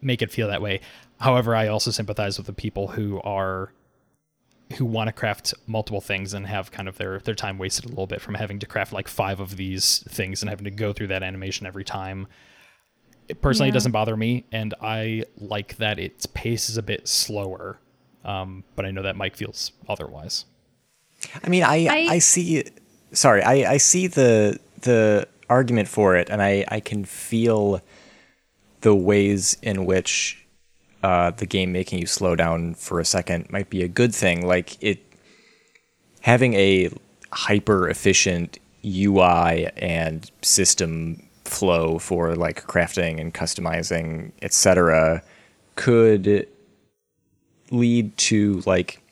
make it feel that way. However I also sympathize with the people who are who want to craft multiple things and have kind of their their time wasted a little bit from having to craft like five of these things and having to go through that animation every time. It personally
Yeah.
doesn't bother me, and I like that its pace is a bit slower. Um, but I know that Mike feels otherwise.
I mean, I, I
I-
see. Sorry, I, I see the the argument for it, and I, I can feel the ways in which uh, the game making you slow down for a second might be a good thing. Like it having a hyper efficient UI and system flow for like crafting and customizing, etc., could lead to like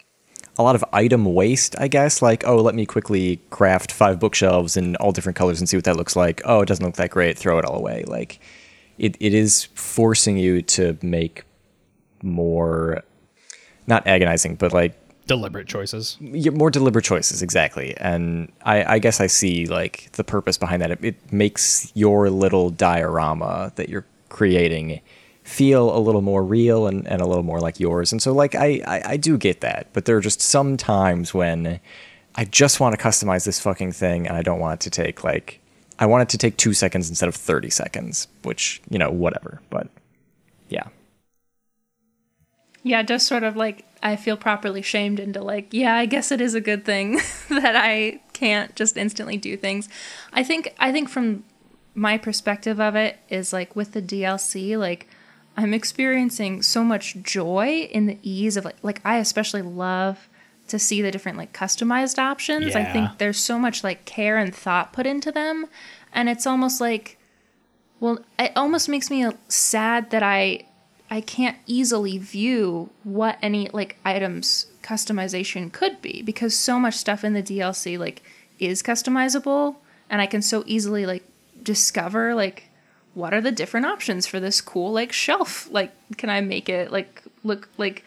a lot of item waste, I guess. Like, oh, let me quickly craft five bookshelves in all different colors and see what that looks like. Oh, it doesn't look that great. Throw it all away. Like, it, it is forcing you to make more, not agonizing, but like
Deliberate choices.
y- more deliberate choices. Exactly. And I, I guess I see like the purpose behind that. It, it makes your little diorama that you're creating feel a little more real and, and a little more like yours. And so like I, I, I do get that, but there are just some times when I just want to customize this fucking thing and I don't want it to take like I want it to take two seconds instead of thirty seconds, which, you know, whatever. But yeah.
Yeah, just sort of like I feel properly shamed into like, yeah, I guess it is a good thing (laughs) that I can't just instantly do things. I think I think from my perspective of it is like with the DLC, like I'm experiencing so much joy in the ease of like like I especially love to see the different like customized options. I think there's so much like care and thought put into them and it's almost like well, it almost makes me sad that I I can't easily view what any like items customization could be because so much stuff in the DLC like is customizable and I can so easily like discover like what are the different options for this cool like shelf? Like can I make it like look like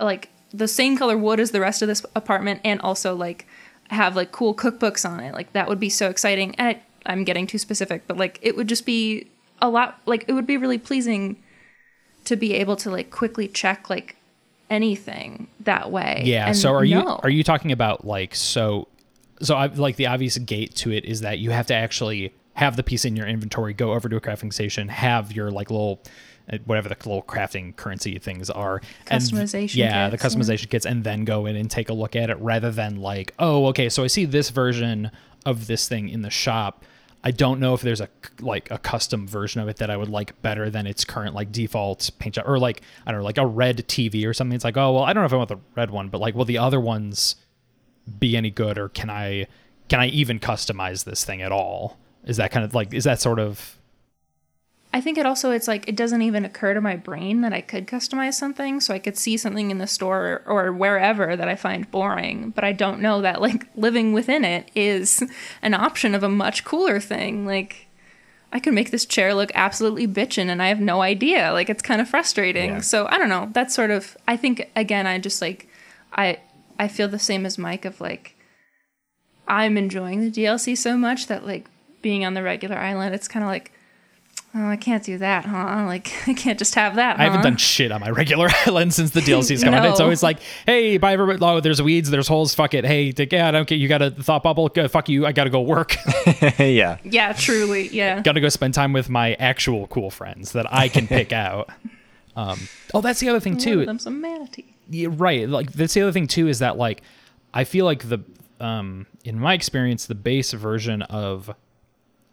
like the same color wood as the rest of this apartment and also like have like cool cookbooks on it. Like that would be so exciting. And I, i'm getting too specific but like it would just be a lot like it would be really pleasing to be able to like quickly check like anything that way
Yeah.
and
so are you are you talking about like so so I, like the obvious gate to it is that you have to actually have the piece in your inventory, go over to a crafting station, have your like little uh, whatever the little crafting currency things are, and
Customization
yeah,
kits,
the
yeah.
customization kits, and then go in and take a look at it rather than like, oh, okay, so I see this version of this thing in the shop. I don't know if there's a like a custom version of it that I would like better than its current like default paint job or like I don't know like a red TV or something. It's like oh well I don't know if I want the red one, but like will the other ones be any good or can I can I even customize this thing at all? Is that kind of like is that sort of
I think it also it's like it doesn't even occur to my brain that I could customize something, so I could see something in the store or wherever that I find boring, but I don't know that like living within it is an option of a much cooler thing. Like I could make this chair look absolutely bitchin' and I have no idea. Like it's kind of frustrating.
Yeah.
So I don't know. That's sort of I think again I just like I I feel the same as Mike of like I'm enjoying the DLC so much that like being on the regular island, it's kind of like Oh, I can't do that, huh? Like, (laughs) I can't just have that.
I haven't done shit on my regular (laughs) island since the DLC's come out. It's always like, hey, bye everybody. Oh, there's weeds, there's holes. Fuck it. Hey, take- yeah, I don't get. You got a thought bubble. Go, fuck you. I gotta go work. (laughs)
yeah.
Yeah, truly. Yeah.
gotta go spend time with my actual cool friends that I can pick out. Um, oh, that's the other thing too.
of them's a manatee.
Yeah, right like that's the other thing too is that like i feel like the um in my experience the base version of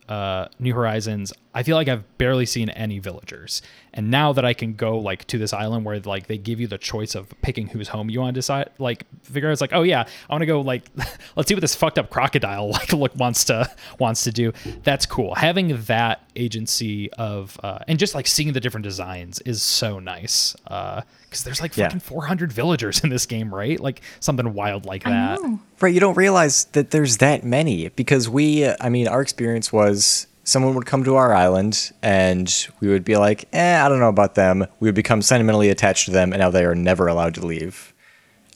uh new horizons i feel like i've barely seen any villagers. And now that i can go like to this island where like they give you the choice of picking whose home you want to decide like figure out it's like oh yeah i want to go like (laughs) let's see what this fucked up crocodile (laughs) like look wants to wants to do. That's cool. Having that agency of uh and just like seeing the different designs is so nice. Uh because there's like
Yeah.
fucking 400 villagers in this game right like something wild like that.
Right, you don't realize that there's that many because we, uh, I mean, our experience was someone would come to our island and we would be like, eh, I don't know about them. We would become sentimentally attached to them and now they are never allowed to leave.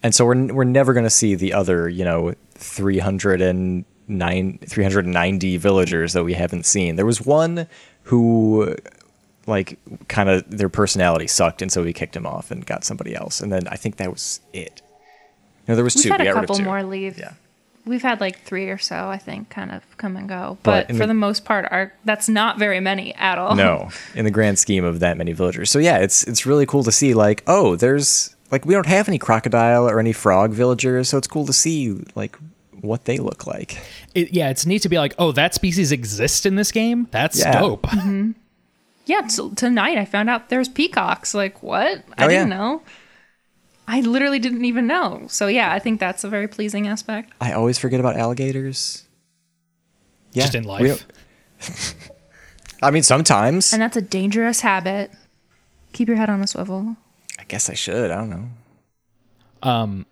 And so we're, we're never going to see the other, you know, 309, 390 villagers that we haven't seen. There was one who, like, kind of their personality sucked and so we kicked him off and got somebody else. And then I think that was it. No, there was
We've
two.
had
we
a
got rid of
couple more leave.
Yeah.
We've had like three or so, I think, kind of come and go.
But
But, for
the-
the, most part, our that's not very many at all.
no (laughs) in the grand scheme of that many villagers so yeah it's it's really cool to see like oh there's like we don't have any crocodile or any frog villagers so it's cool to see like what they look like
it, yeah it's neat to be like oh that species exists in this game that's
Yeah.
dope mm-hmm.
Yeah, t- tonight I found out there's peacocks. Like, what? I
Oh,
didn't
yeah.
know. I literally didn't even know. So yeah, I think that's a very pleasing aspect.
i always forget about alligators yeah
just in life
don't- (laughs) i mean sometimes
And that's a dangerous habit. Keep your head on a swivel.
i guess i should i don't know Um,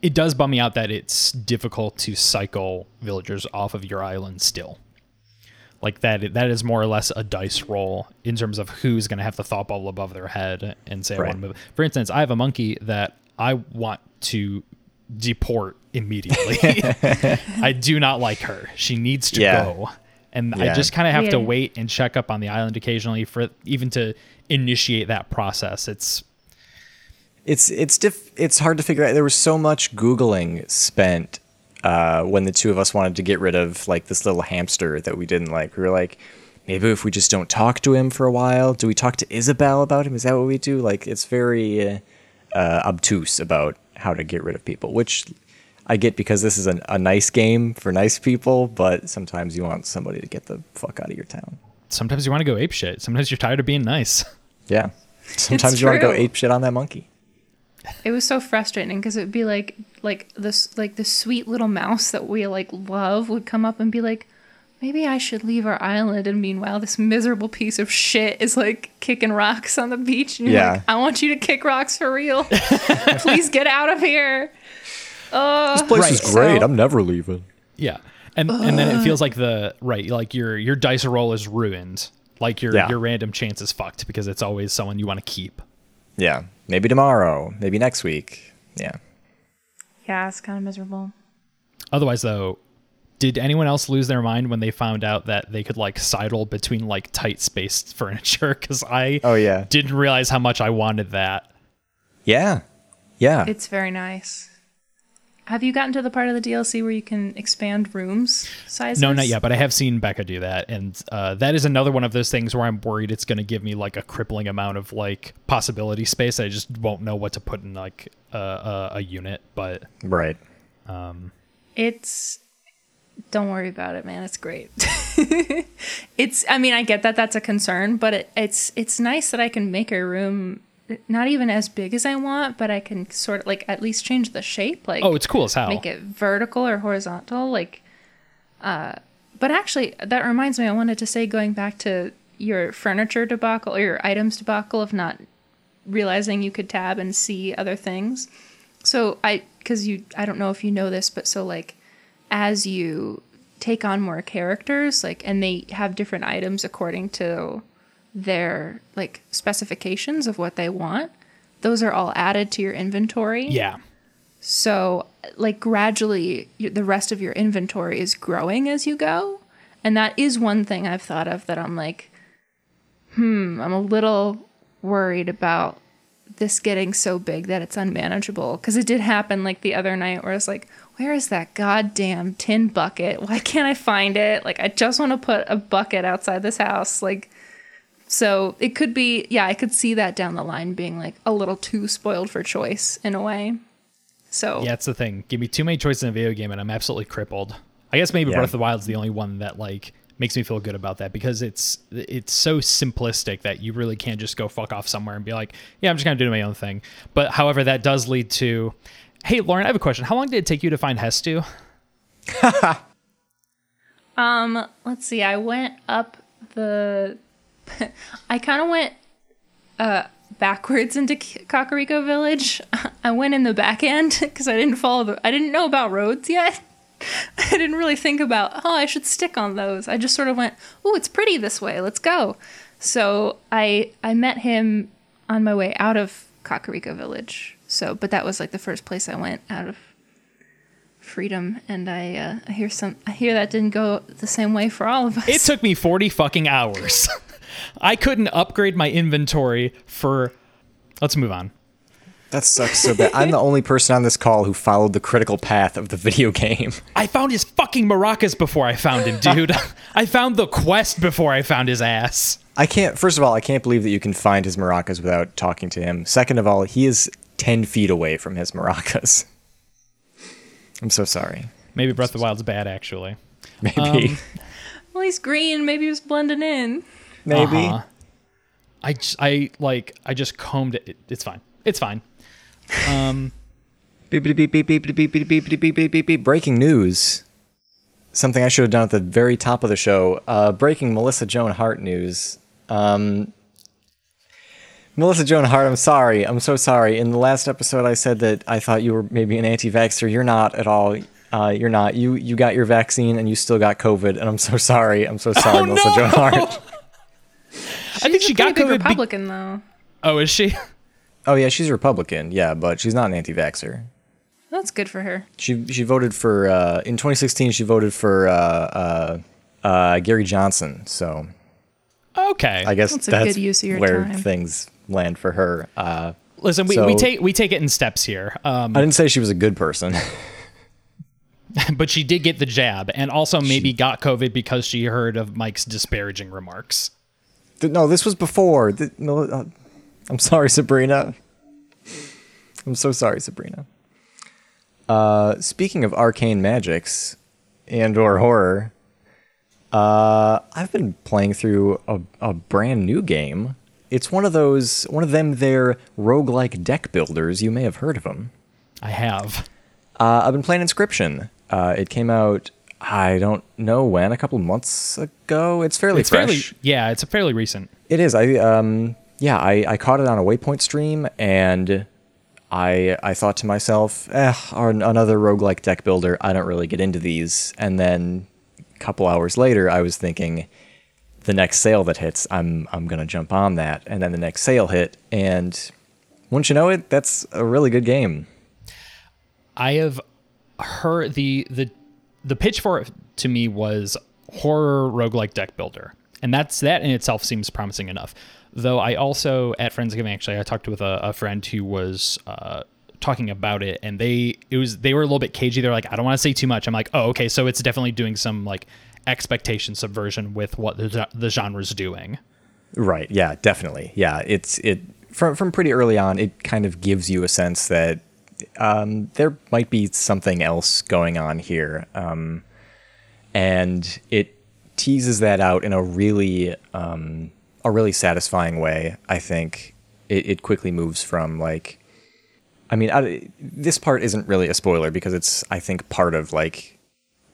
it does bum me out that it's difficult to cycle villagers off of your island still. Like that that is more or less a dice roll in terms of who's going to have the thought bubble above their head and say I want to move. For instance, I have a monkey that I want to deport immediately. (laughs) I do not like her. She needs to
Yeah.
go. and I just kind of have to wait and check up on the island occasionally for even to initiate that process. It's
It's it's diff- it's hard to figure out. There was so much googling spent uh, when the two of us wanted to get rid of like this little hamster that we didn't like. We were like, maybe if we just don't talk to him for a while, do we talk to Isabelle about him? Is that what we do? Like, it's very uh, uh, obtuse about how to get rid of people, which I get because this is an, a nice game for nice people, but sometimes you want somebody to get the fuck out of your town.
sometimes you want to go ape shit. Sometimes you're tired of being nice.
Yeah. (laughs) Sometimes you want to go ape shit on that monkey.
It was so frustrating because it would be like like this like this sweet little mouse that we like love would come up and be like, maybe I should leave our island. And meanwhile, this miserable piece of shit is like kicking rocks on the beach. And you're
Yeah.
like, I want you to kick rocks for real. (laughs) Please get out of here.
This place
Right.
is great.
So-
I'm never leaving.
Yeah. And and then it feels like the right, like your your dice roll is ruined. Like your
Yeah.
your random chance is fucked because it's always someone you want to keep.
Yeah. Maybe tomorrow. Maybe next week. Yeah.
Yeah, it's kind of miserable.
Otherwise though, did anyone else lose their mind when they found out that they could like sidle between like tight spaced (laughs) furniture? Because I
Oh, yeah.
didn't realize how much I wanted that.
Yeah. Yeah.
It's very nice. Have you gotten to the part of the DLC where you can expand rooms sizes?
No, not yet, but I have seen Becca do that, and uh, that is another one of those things where I'm worried it's going to give me like a crippling amount of like possibility space. I just won't know what to put in like a, a, a unit. But
right.
It's don't worry about it, man. It's great. (laughs) it's I mean, I get that that's a concern, but it, it's it's nice that I can make a room not even as big as I want, but I can sort of like at least change the shape like
oh, it's cool as hell.
make it vertical or horizontal like uh but actually that reminds me I wanted to say going back to your furniture debacle or your items debacle of not realizing you could tab and see other things. So I cuz you I don't know if you know this but so like as you take on more characters like and they have different items according to their like specifications of what they want those are all added to your inventory
Yeah,
so, like, gradually, the rest of your inventory is growing as you go. And that is one thing I've thought of that I'm like, hmm, I'm a little worried about this getting so big that it's unmanageable. Because it did happen like the other night where I was like, where is that goddamn tin bucket? Why can't I find it? Like, I just want to put a bucket outside this house. Like, so it could be, yeah, I could see that down the line being like a little too spoiled for choice in a way. So
yeah, that's the thing. Give me too many choices in a video game, and I'm absolutely crippled. I guess maybe
Yeah.
Breath of the Wild is the only one that like makes me feel good about that because it's it's so simplistic that you really can't just go fuck off somewhere and be like, yeah, I'm just gonna do my own thing. But however, that does lead to, hey, Lauren, I have a question. How long did it take you to find Hestu? (laughs)
Um, let's see. I went up the. (laughs) I kind of went uh backwards into Kakariko Village. (laughs) I went in the back end (laughs) because I didn't follow the. I didn't know about roads yet. I didn't really think about. Oh, I should stick on those. I just sort of went. Oh, it's pretty this way. Let's go. So I I met him on my way out of Kakariko Village. So, but that was like the first place I went out of freedom and I uh, I hear some I hear that didn't go the same way for all of us.
It took me 40 fucking hours. I couldn't upgrade my inventory for. Let's move on.
That sucks so bad. I'm the only person on this call who followed the critical path of the video game.
I found his fucking maracas before I found him, dude. (laughs) I found the quest before I found his ass.
I can't. First of all, I can't believe that you can find his maracas without talking to him. Second of all, he is ten feet away from his maracas. I'm so sorry.
Maybe Breath of the Wild's bad, actually.
Maybe.
Um, well, he's green. Maybe he was blending in.
Maybe.
Uh-huh. I, I like I just combed it. It's fine. It's fine. Um,
Beep, beep, beep, beep, beep, beep, beep, beep, beep, beep, beep, beep, beep. Breaking news. Something I should have done at the very top of the show. Uh, breaking Melissa Joan Hart news. Um, Melissa Joan Hart, I'm sorry. I'm so sorry. In the last episode, I said that I thought you were maybe an anti-vaxxer. You're not at all. Uh, you're not. You you got your vaccine and you still got COVID, and I'm so sorry. I'm so sorry,
Oh,
Melissa
no!
Joan Hart.
I think
She's
she got
pretty big
COVID. be-
Republican though.
oh, is she?
Oh yeah, she's a Republican. Yeah, but she's not an anti-vaxer.
That's good for her.
She she voted for uh, in 2016. She voted for uh, uh, uh, Gary Johnson. So
Okay.
I guess
That's
that's,
a good use of your
where
time.
things land for her. Uh,
Listen, we, we take we take it in steps here. Um,
I didn't say she was a good person. (laughs)
but she did get the jab and also maybe got COVID because she heard of Mike's disparaging remarks.
No, this was before. No, uh, I'm sorry, Sabrina. I'm so sorry, Sabrina. Uh, speaking of arcane magics and or horror, uh, I've been playing through a, a brand new game. It's one of those, one of them, they're roguelike deck builders. You may have heard of them.
I have.
Uh, I've been playing Inscription. Uh, it came out, I don't know when, a couple months ago. It's fairly
It's
fresh.
fairly yeah, it's a fairly recent.
It is. I um yeah, I, I caught it on a Waypoint stream and I I thought to myself, eh, another roguelike deck builder. I don't really get into these. And then a couple hours later I was thinking the next sale that hits, I'm I'm gonna jump on that. And then the next sale hit and wouldn't you know it, that's a really good game.
I have heard the the the pitch for it to me was horror roguelike deck builder. And that's that in itself seems promising enough. Though I also at Friendsgiving actually I talked with a, a friend who was uh, talking about it and they it was they were a little bit cagey. They're like, I don't want to say too much. I'm like, oh okay, so it's definitely doing some like expectation subversion with what the, the genre's doing.
Right. Yeah, definitely. Yeah, it's it from from pretty early on. It kind of gives you a sense that um, there might be something else going on here, um, and it teases that out in a really um, a really satisfying way. I think it, it quickly moves from like, I mean, I, this part isn't really a spoiler because it's I think part of like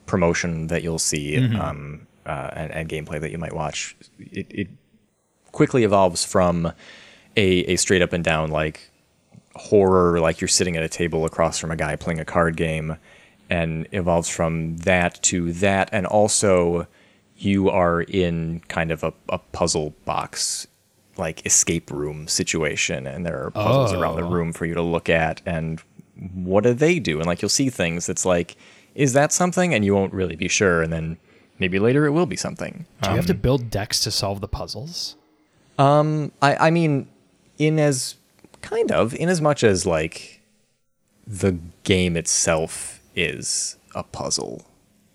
promotion that you'll see um, uh, and, and gameplay that you might watch. It, it quickly evolves from a, a straight up and down like horror, like you're sitting at a table across from a guy playing a card game, and evolves from that to that, and also you are in kind of a, a puzzle box like escape room situation and there are puzzles around the
Oh.
room for you to look at and what do they do and like you'll see things that's like is that something and you won't really be sure and then maybe later it will be something
Do you have to build decks to solve the puzzles?
Um, I, I mean, in as kind of in as much as like the game itself is a puzzle.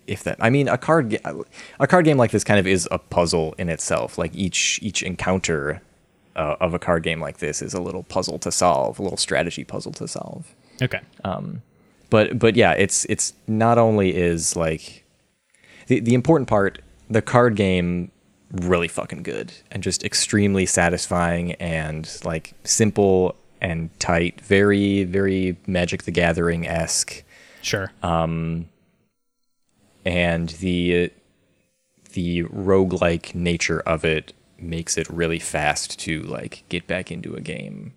If that, I mean, a card ga- a card game like this kind of is a puzzle in itself. Like each each encounter uh, of a card game like this is a little puzzle to solve, a little strategy puzzle to solve
Okay.
Um, but but yeah, it's it's not only is like the the important part, the card game really fucking good and just extremely satisfying and like simple and tight, very very Magic the Gathering esque,
Sure.
and the the roguelike nature of it makes it really fast to like get back into a game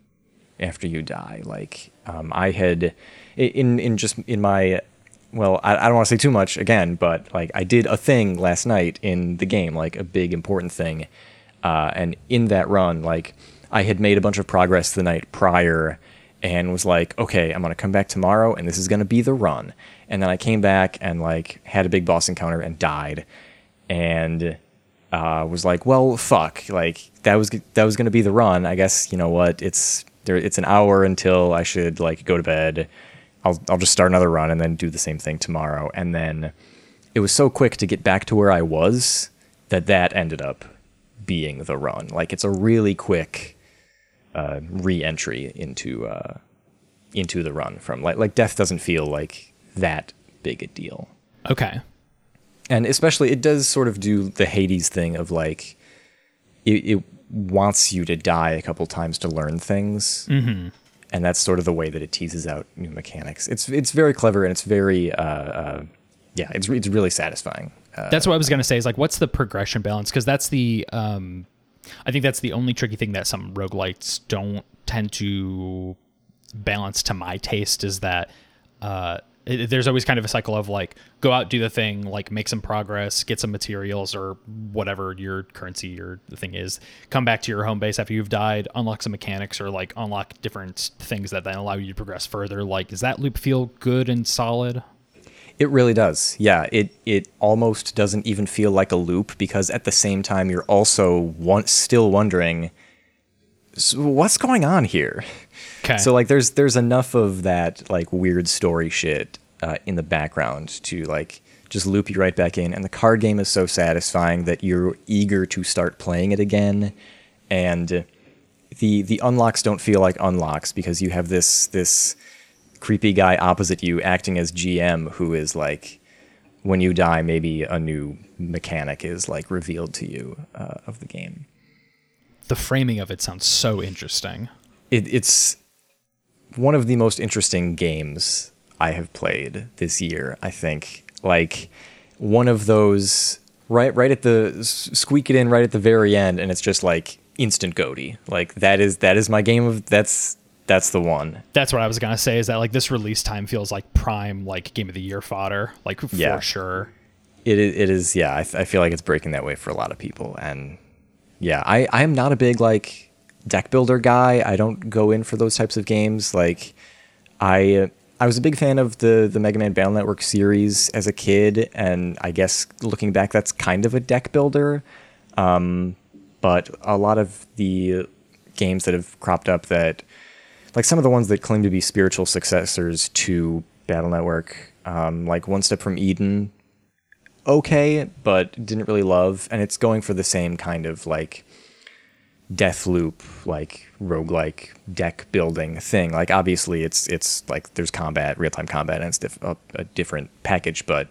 after you die. Like um, I had in in just in my well, I, I don't want to say too much again, but like I did a thing last night in the game, like a big important thing, uh, and in that run, like I had made a bunch of progress the night prior, and was like, okay, I'm gonna come back tomorrow, and this is gonna be the run. And then I came back and like had a big boss encounter and died, and uh, was like, well, fuck, like that was that was gonna be the run. I guess you know what? It's there. It's an hour until I should like go to bed. I'll I'll just start another run and then do the same thing tomorrow. And then it was so quick to get back to where I was that that ended up being the run. Like it's a really quick uh, re-entry into uh, into the run from like like death doesn't feel like that big a deal
okay.
and especially it does sort of do the Hades thing of like it, it wants you to die a couple times to learn things, mm-hmm. and that's sort of the way that it teases out new mechanics. It's it's very clever and it's very uh, uh, yeah, it's it's really satisfying. Uh,
That's what I was gonna say. Is like, what's the progression balance? Because that's the, um, I think that's the only tricky thing that some roguelites don't tend to balance to my taste. Is that uh, it, there's always kind of a cycle of like, go out, do the thing, like make some progress, get some materials or whatever your currency or the thing is, come back to your home base after you've died, unlock some mechanics or like unlock different things that then allow you to progress further. Like, does that loop feel good and solid?
It really does. Yeah, it it almost doesn't even feel like a loop because at the same time you're also one, still wondering so what's going on here.
Okay.
So like there's there's enough of that like weird story shit uh, in the background to like just loop you right back in and the card game is so satisfying that you're eager to start playing it again and the the unlocks don't feel like unlocks because you have this this creepy guy opposite you acting as GM who is like when you die maybe a new mechanic is like revealed to you uh, of the game
the framing of it sounds so interesting.
It, it's one of the most interesting games I have played this year. I think like one of those right right at the squeak it in right at the very end, and it's just like instant GOTY. Like that is that is my game of that's that's the one.
That's what I was gonna say. Is that like this release time feels like prime like game of the year fodder, like for
Yeah.
sure.
It is, it is yeah. I, I feel like it's breaking that way for a lot of people, and yeah, I I am not a big like deck builder guy. I don't go in for those types of games. Like I I was a big fan of the the Mega Man Battle Network series as a kid, and I guess looking back, that's kind of a deck builder. Um, but a lot of the games that have cropped up that like some of the ones that claim to be spiritual successors to Battle Network, um, like One Step from Eden, okay, but didn't really love, and it's going for the same kind of like death loop, like roguelike deck building thing. Like obviously it's it's like there's combat, real time combat, and it's diff- a, a different package, but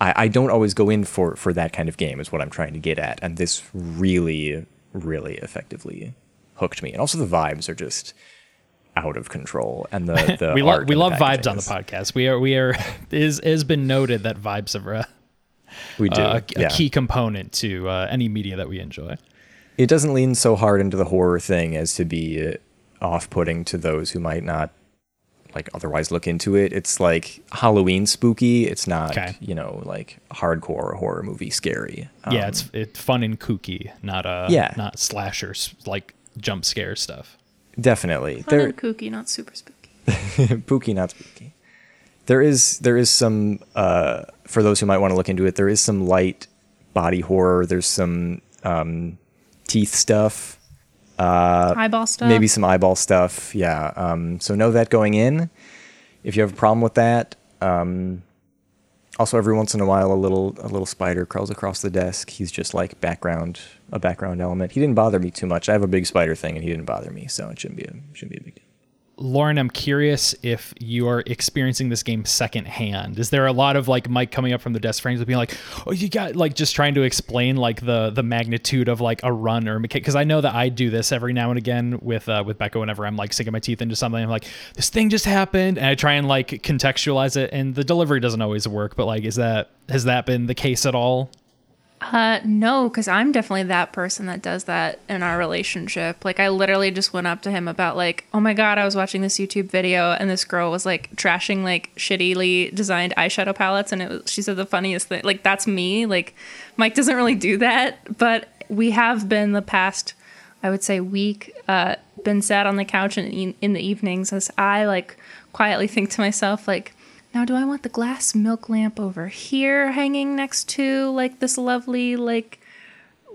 I, I don't always go in for for that kind of game is what I'm trying to get at, and this really really effectively hooked me, and also the vibes are just out of control, and the (laughs) the
we
art
love we love vibes on the podcast. We are we are (laughs) is has been noted that vibes are a,
We do,
a, a
yeah.
key component to uh, any media that we enjoy.
it doesn't lean so hard into the horror thing as to be uh, off-putting to those who might not like otherwise look into it. It's like Halloween spooky. It's not,
Okay.
you know, like hardcore horror movie scary.
yeah,
Um,
it's it's fun and kooky, not uh
Yeah.
not slashers like jump scare stuff.
Definitely.
Fun
There
and kooky, not super spooky. (laughs)
spooky, not spooky. There is there is some uh, for those who might want to look into it. There is some light body horror. There's some um, teeth stuff.
Eyeball stuff.
Uh, maybe some eyeball stuff. Yeah. Um, so know that going in. If you have a problem with that, um, also every once in a while a little a little spider crawls across the desk. He's just like background a background element. He didn't bother me too much. I have a big spider thing, and he didn't bother me, so it shouldn't be a shouldn't be a big deal.
Lauren, I'm curious if you are experiencing this game secondhand. Is there a lot of like Mike coming up from the desk frames and being like, "Oh, you got like just trying to explain like the the magnitude of like a run or because I know that I do this every now and again with uh, with Becca whenever I'm like sinking my teeth into something. I'm like, this thing just happened, and I try and like contextualize it, and the delivery doesn't always work. But like, is that has that been the case at all?
Uh, no, because I'm definitely that person that does that in our relationship. Like, I literally just went up to him about like, oh my god, I was watching this YouTube video and this girl was like trashing like shittily designed eyeshadow palettes, and it was she said the funniest thing. Like, that's me. Like, Mike doesn't really do that, but we have been the past, I would say, week, uh, been sat on the couch in in the evenings as I like quietly think to myself like. Now, do I want the glass milk lamp over here hanging next to like this lovely like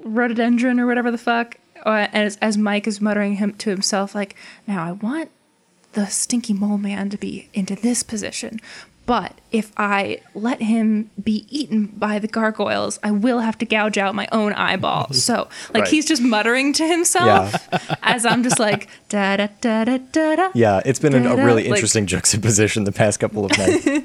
rhododendron or whatever the fuck? As as Mike is muttering him to himself, like, now I want the stinky mole man to be into this position. But if I let him be eaten by the gargoyles, I will have to gouge out my own eyeball. So, like,
Right.
he's just muttering to himself as I'm just like, da da da da da da.
Yeah, it's been an, a
Da-da,
really
like-
interesting juxtaposition the past couple of nights. (laughs)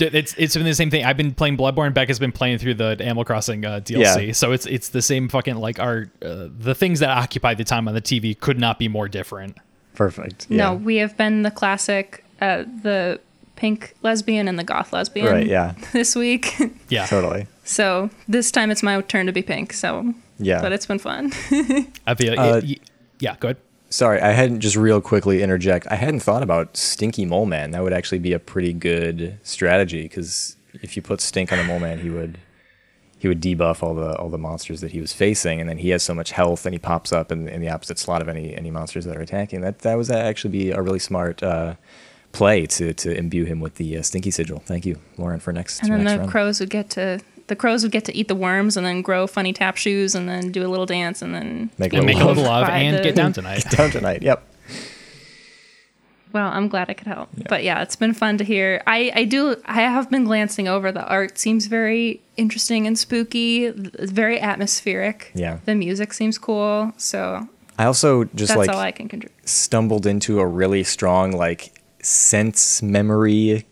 It's it's been the same thing. I've been playing Bloodborne. Becca's been playing through the Animal Crossing uh, DLC.
Yeah.
So it's it's the same fucking like our uh, the things that occupy the time on the TV could not be more different.
Perfect.
No, we have been the classic, uh, the pink lesbian and the goth lesbian
Right, yeah. (laughs)
this week.
Yeah,
Totally.
so this time it's my turn to be pink. So,
Yeah.
but it's been fun. (laughs)
I feel.
Uh,
y- yeah, go ahead.
Sorry, I hadn't just real quickly interject. I hadn't thought about Stinky Mole Man. That would actually be a pretty good strategy because if you put Stink on a Mole Man, he would he would debuff all the all the monsters that he was facing, and then he has so much health, and he pops up in, in the opposite slot of any any monsters that are attacking. That that was actually be a really smart uh, play to to imbue him with the uh, stinky sigil. Thank you, Lauren, for next.
And then
next
the
round.
crows would get to the crows would get to eat the worms and then grow funny tap shoes and then do a little dance and then
Make
And make a
love.
little love and
the-
get down tonight. (laughs)
down tonight. Yep.
Well, I'm glad I could help. But yeah, it's been fun to hear. I, I do I have been glancing over the art seems very interesting and spooky, very atmospheric.
Yeah.
The music seems cool. So
I also just
that's
like
all I can contribute.
stumbled into a really strong like sense memory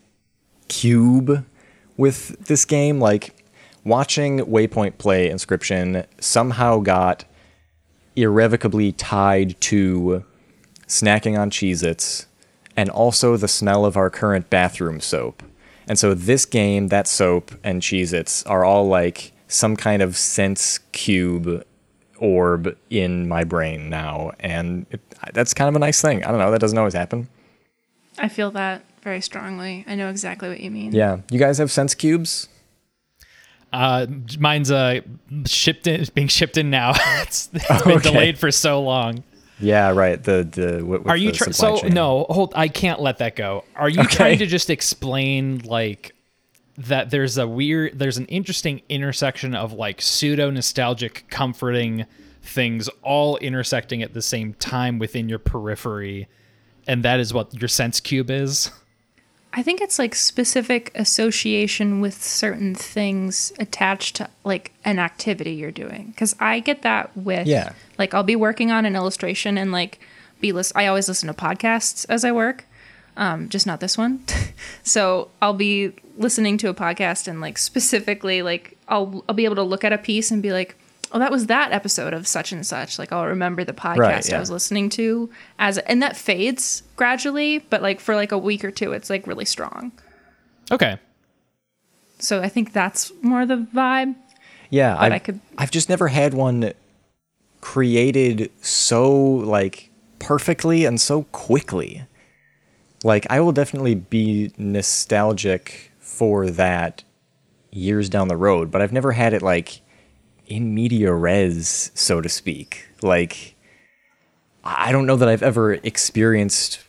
cube with this game like watching waypoint play inscription somehow got irrevocably tied to snacking on Cheez-Its and also the smell of our current bathroom soap. And so this game, that soap, and Cheez-Its are all like some kind of sense cube orb in my brain now. And it, that's kind of a nice thing. I don't know. That doesn't always happen.
I feel that very strongly. I know exactly what you mean.
Yeah. You guys have sense cubes?
Uh, mine's uh shipped in, being shipped in now. (laughs) it's, it's been
Okay.
delayed for so long.
Yeah, right. The the with, with
Are you
the
tr- so
chain.
no? Hold, I can't let that go. Are you
Okay.
trying to just explain like that? There's a weird, there's an interesting intersection of like pseudo nostalgic, comforting things all intersecting at the same time within your periphery, and that is what your sense cube is.
I think it's like specific association with certain things attached to like an activity you're doing. Because I get that with
Yeah.
like I'll be working on an illustration and like be list. I always listen to podcasts as I work, um, just not this one. (laughs) so I'll be listening to a podcast and like specifically like I'll I'll be able to look at a piece and be like. Oh, that was that episode of such and such. Like I'll remember the podcast
Right, yeah.
I was listening to as and that fades gradually, but like for like a week or two it's like really strong.
Okay,
So I think that's more the vibe.
Yeah, I've,
I could-
I've just never had one created so like perfectly and so quickly. Like I will definitely be nostalgic for that years down the road, but I've never had it like in media res, so to speak. Like I don't know that I've ever experienced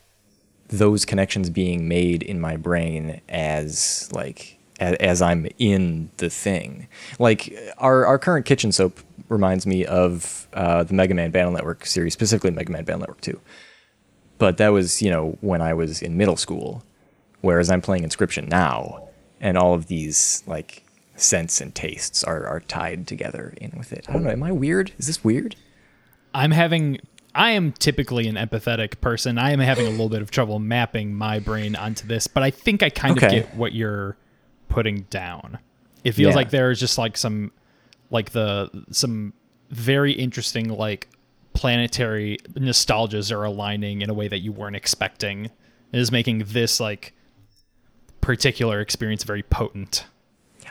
those connections being made in my brain as like as, as I'm in the thing. Like our our current kitchen soap reminds me of uh, the Mega Man Battle Network series, specifically Mega Man Battle Network Two. But that was you know when I was in middle school, whereas I'm playing Inscription now, and all of these like scents and tastes are are tied together in with it. I don't know. Am I weird? Is this weird?
I'm having. I am typically an empathetic person. I am having a little bit of trouble mapping my brain onto this, but I think I kind of get what you're putting down. It feels
Yeah.
like there's just like some, like the some very interesting like planetary nostalgias are aligning in a way that you weren't expecting. It is making this like particular experience very potent.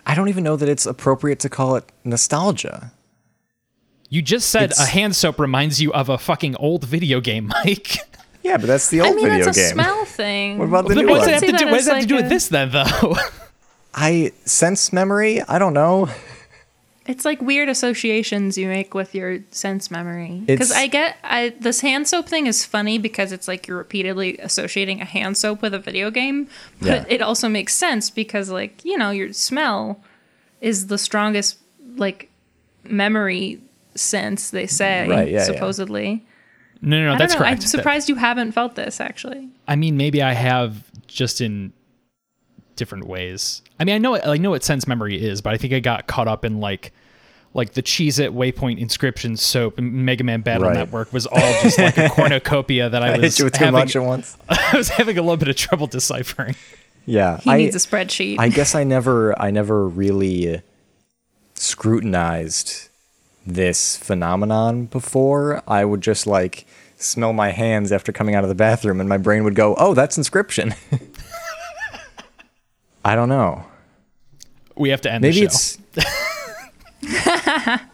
I don't even know that it's appropriate to call it nostalgia.
You just said
It's-
a hand soap reminds you of a fucking old video game, (laughs) Mike.
Yeah, but that's the old
I
old
mean,
video
it's a
game.
smell thing.
What about the
Then
new
what does it have to
that
do? What does that have to do
like
with
a-
this then, though?
I sense memory. I don't know.
It's like weird associations you make with your sense memory. Because I get I, this hand soap thing is funny because it's like you're repeatedly associating a hand soap with a video game, but
Yeah.
it also makes sense because like you know your smell is the strongest like memory sense they say
Right, yeah, yeah.
supposedly.
No, no, no,
I
that's
don't know.
correct.
I'm surprised you haven't felt this actually.
I mean, maybe I have just in different ways. I mean, I know I know what sense memory is, but I think I got caught up in like like the Cheez It Waypoint Inscription Soap and Mega Man Battle
Right.
Network was all just like a (laughs) cornucopia that I
I
was
hit you with too
having,
much at once. (laughs)
I was having a little bit of trouble deciphering.
Yeah,
He
I,
needs a spreadsheet.
I guess I never, (laughs) I never really scrutinized this phenomenon before. I would just like smell my hands after coming out of the bathroom, and my brain would go, "Oh, that's inscription." I don't know.
We have to end
Maybe
the show.
it's (laughs)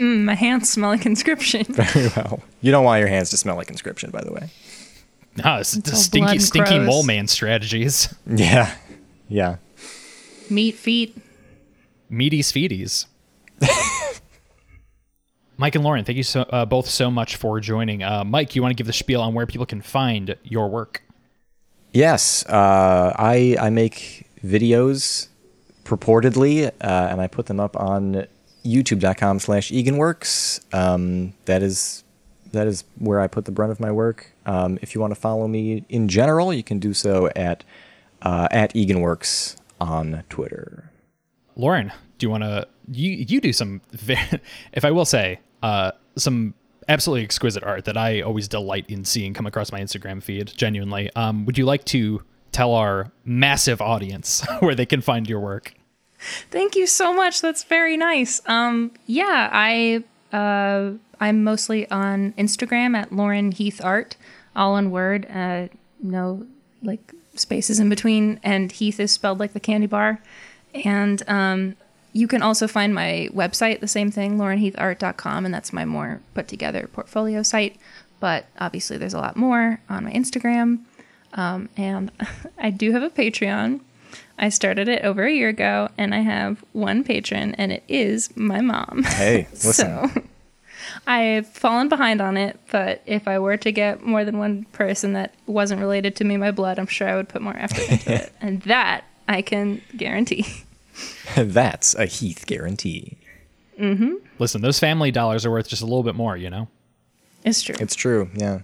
Mm, my hands smell like inscription. (laughs)
very well. You don't want your hands to smell like inscription, by the way.
no, it's the
all
stinky, stinky
crows.
mole man strategies. (laughs)
Yeah, yeah.
Meat feet.
Meaties feeties. Mike and Lauren, thank you so uh, both so much for joining. Uh, Mike, you want to give the spiel on where people can find your work?
Yes, uh, I I make videos purportedly, uh, and I put them up on YouTube.com/slash EganWorks. Um, that is that is where I put the brunt of my work. Um, if you want to follow me in general, you can do so at uh, at EganWorks on Twitter.
Lauren, do you want to you you do some (laughs) if I will say uh, some absolutely exquisite art that I always delight in seeing come across my Instagram feed. Genuinely, um, would you like to tell our massive audience (laughs) where they can find your work?
Thank you so much. That's very nice. Um, yeah, I uh, I'm mostly on Instagram at Lauren Heath Art, all in word. Uh, no like spaces in between, and Heath is spelled like the candy bar. And um, you can also find my website, the same thing, laurenheathart.com, and that's my more put together portfolio site. But obviously, there's a lot more on my Instagram. Um, and (laughs) I do have a Patreon. I started it over a year ago, and I have one patron, and it is my mom.
Hey, (laughs) listen.
so (laughs) I've fallen behind on it, but if I were to get more than one person that wasn't related to me by blood, I'm sure I would put more effort into it. And that I can guarantee. (laughs)
That's a Heath guarantee. Mm-hmm.
Listen, those family dollars are worth just a little bit more, you know.
It's true.
It's true. Yeah.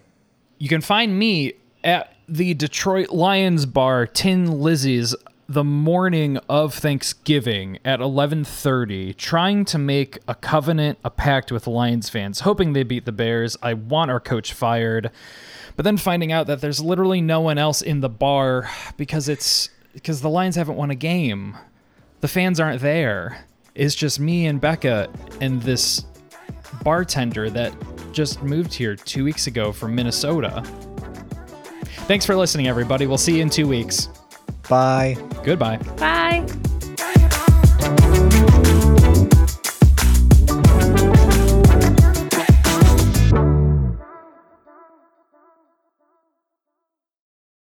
You can find me at the Detroit Lions bar, Tin Lizzie's, the morning of Thanksgiving at 11:30, trying to make a covenant, a pact with Lions fans, hoping they beat the Bears. I want our coach fired, but then finding out that there's literally no one else in the bar because it's because the Lions haven't won a game the fans aren't there. It's just me and Becca and this bartender that just moved here two weeks ago from Minnesota. Thanks for listening, everybody. We'll see you in two weeks.
Bye.
Goodbye.
Bye.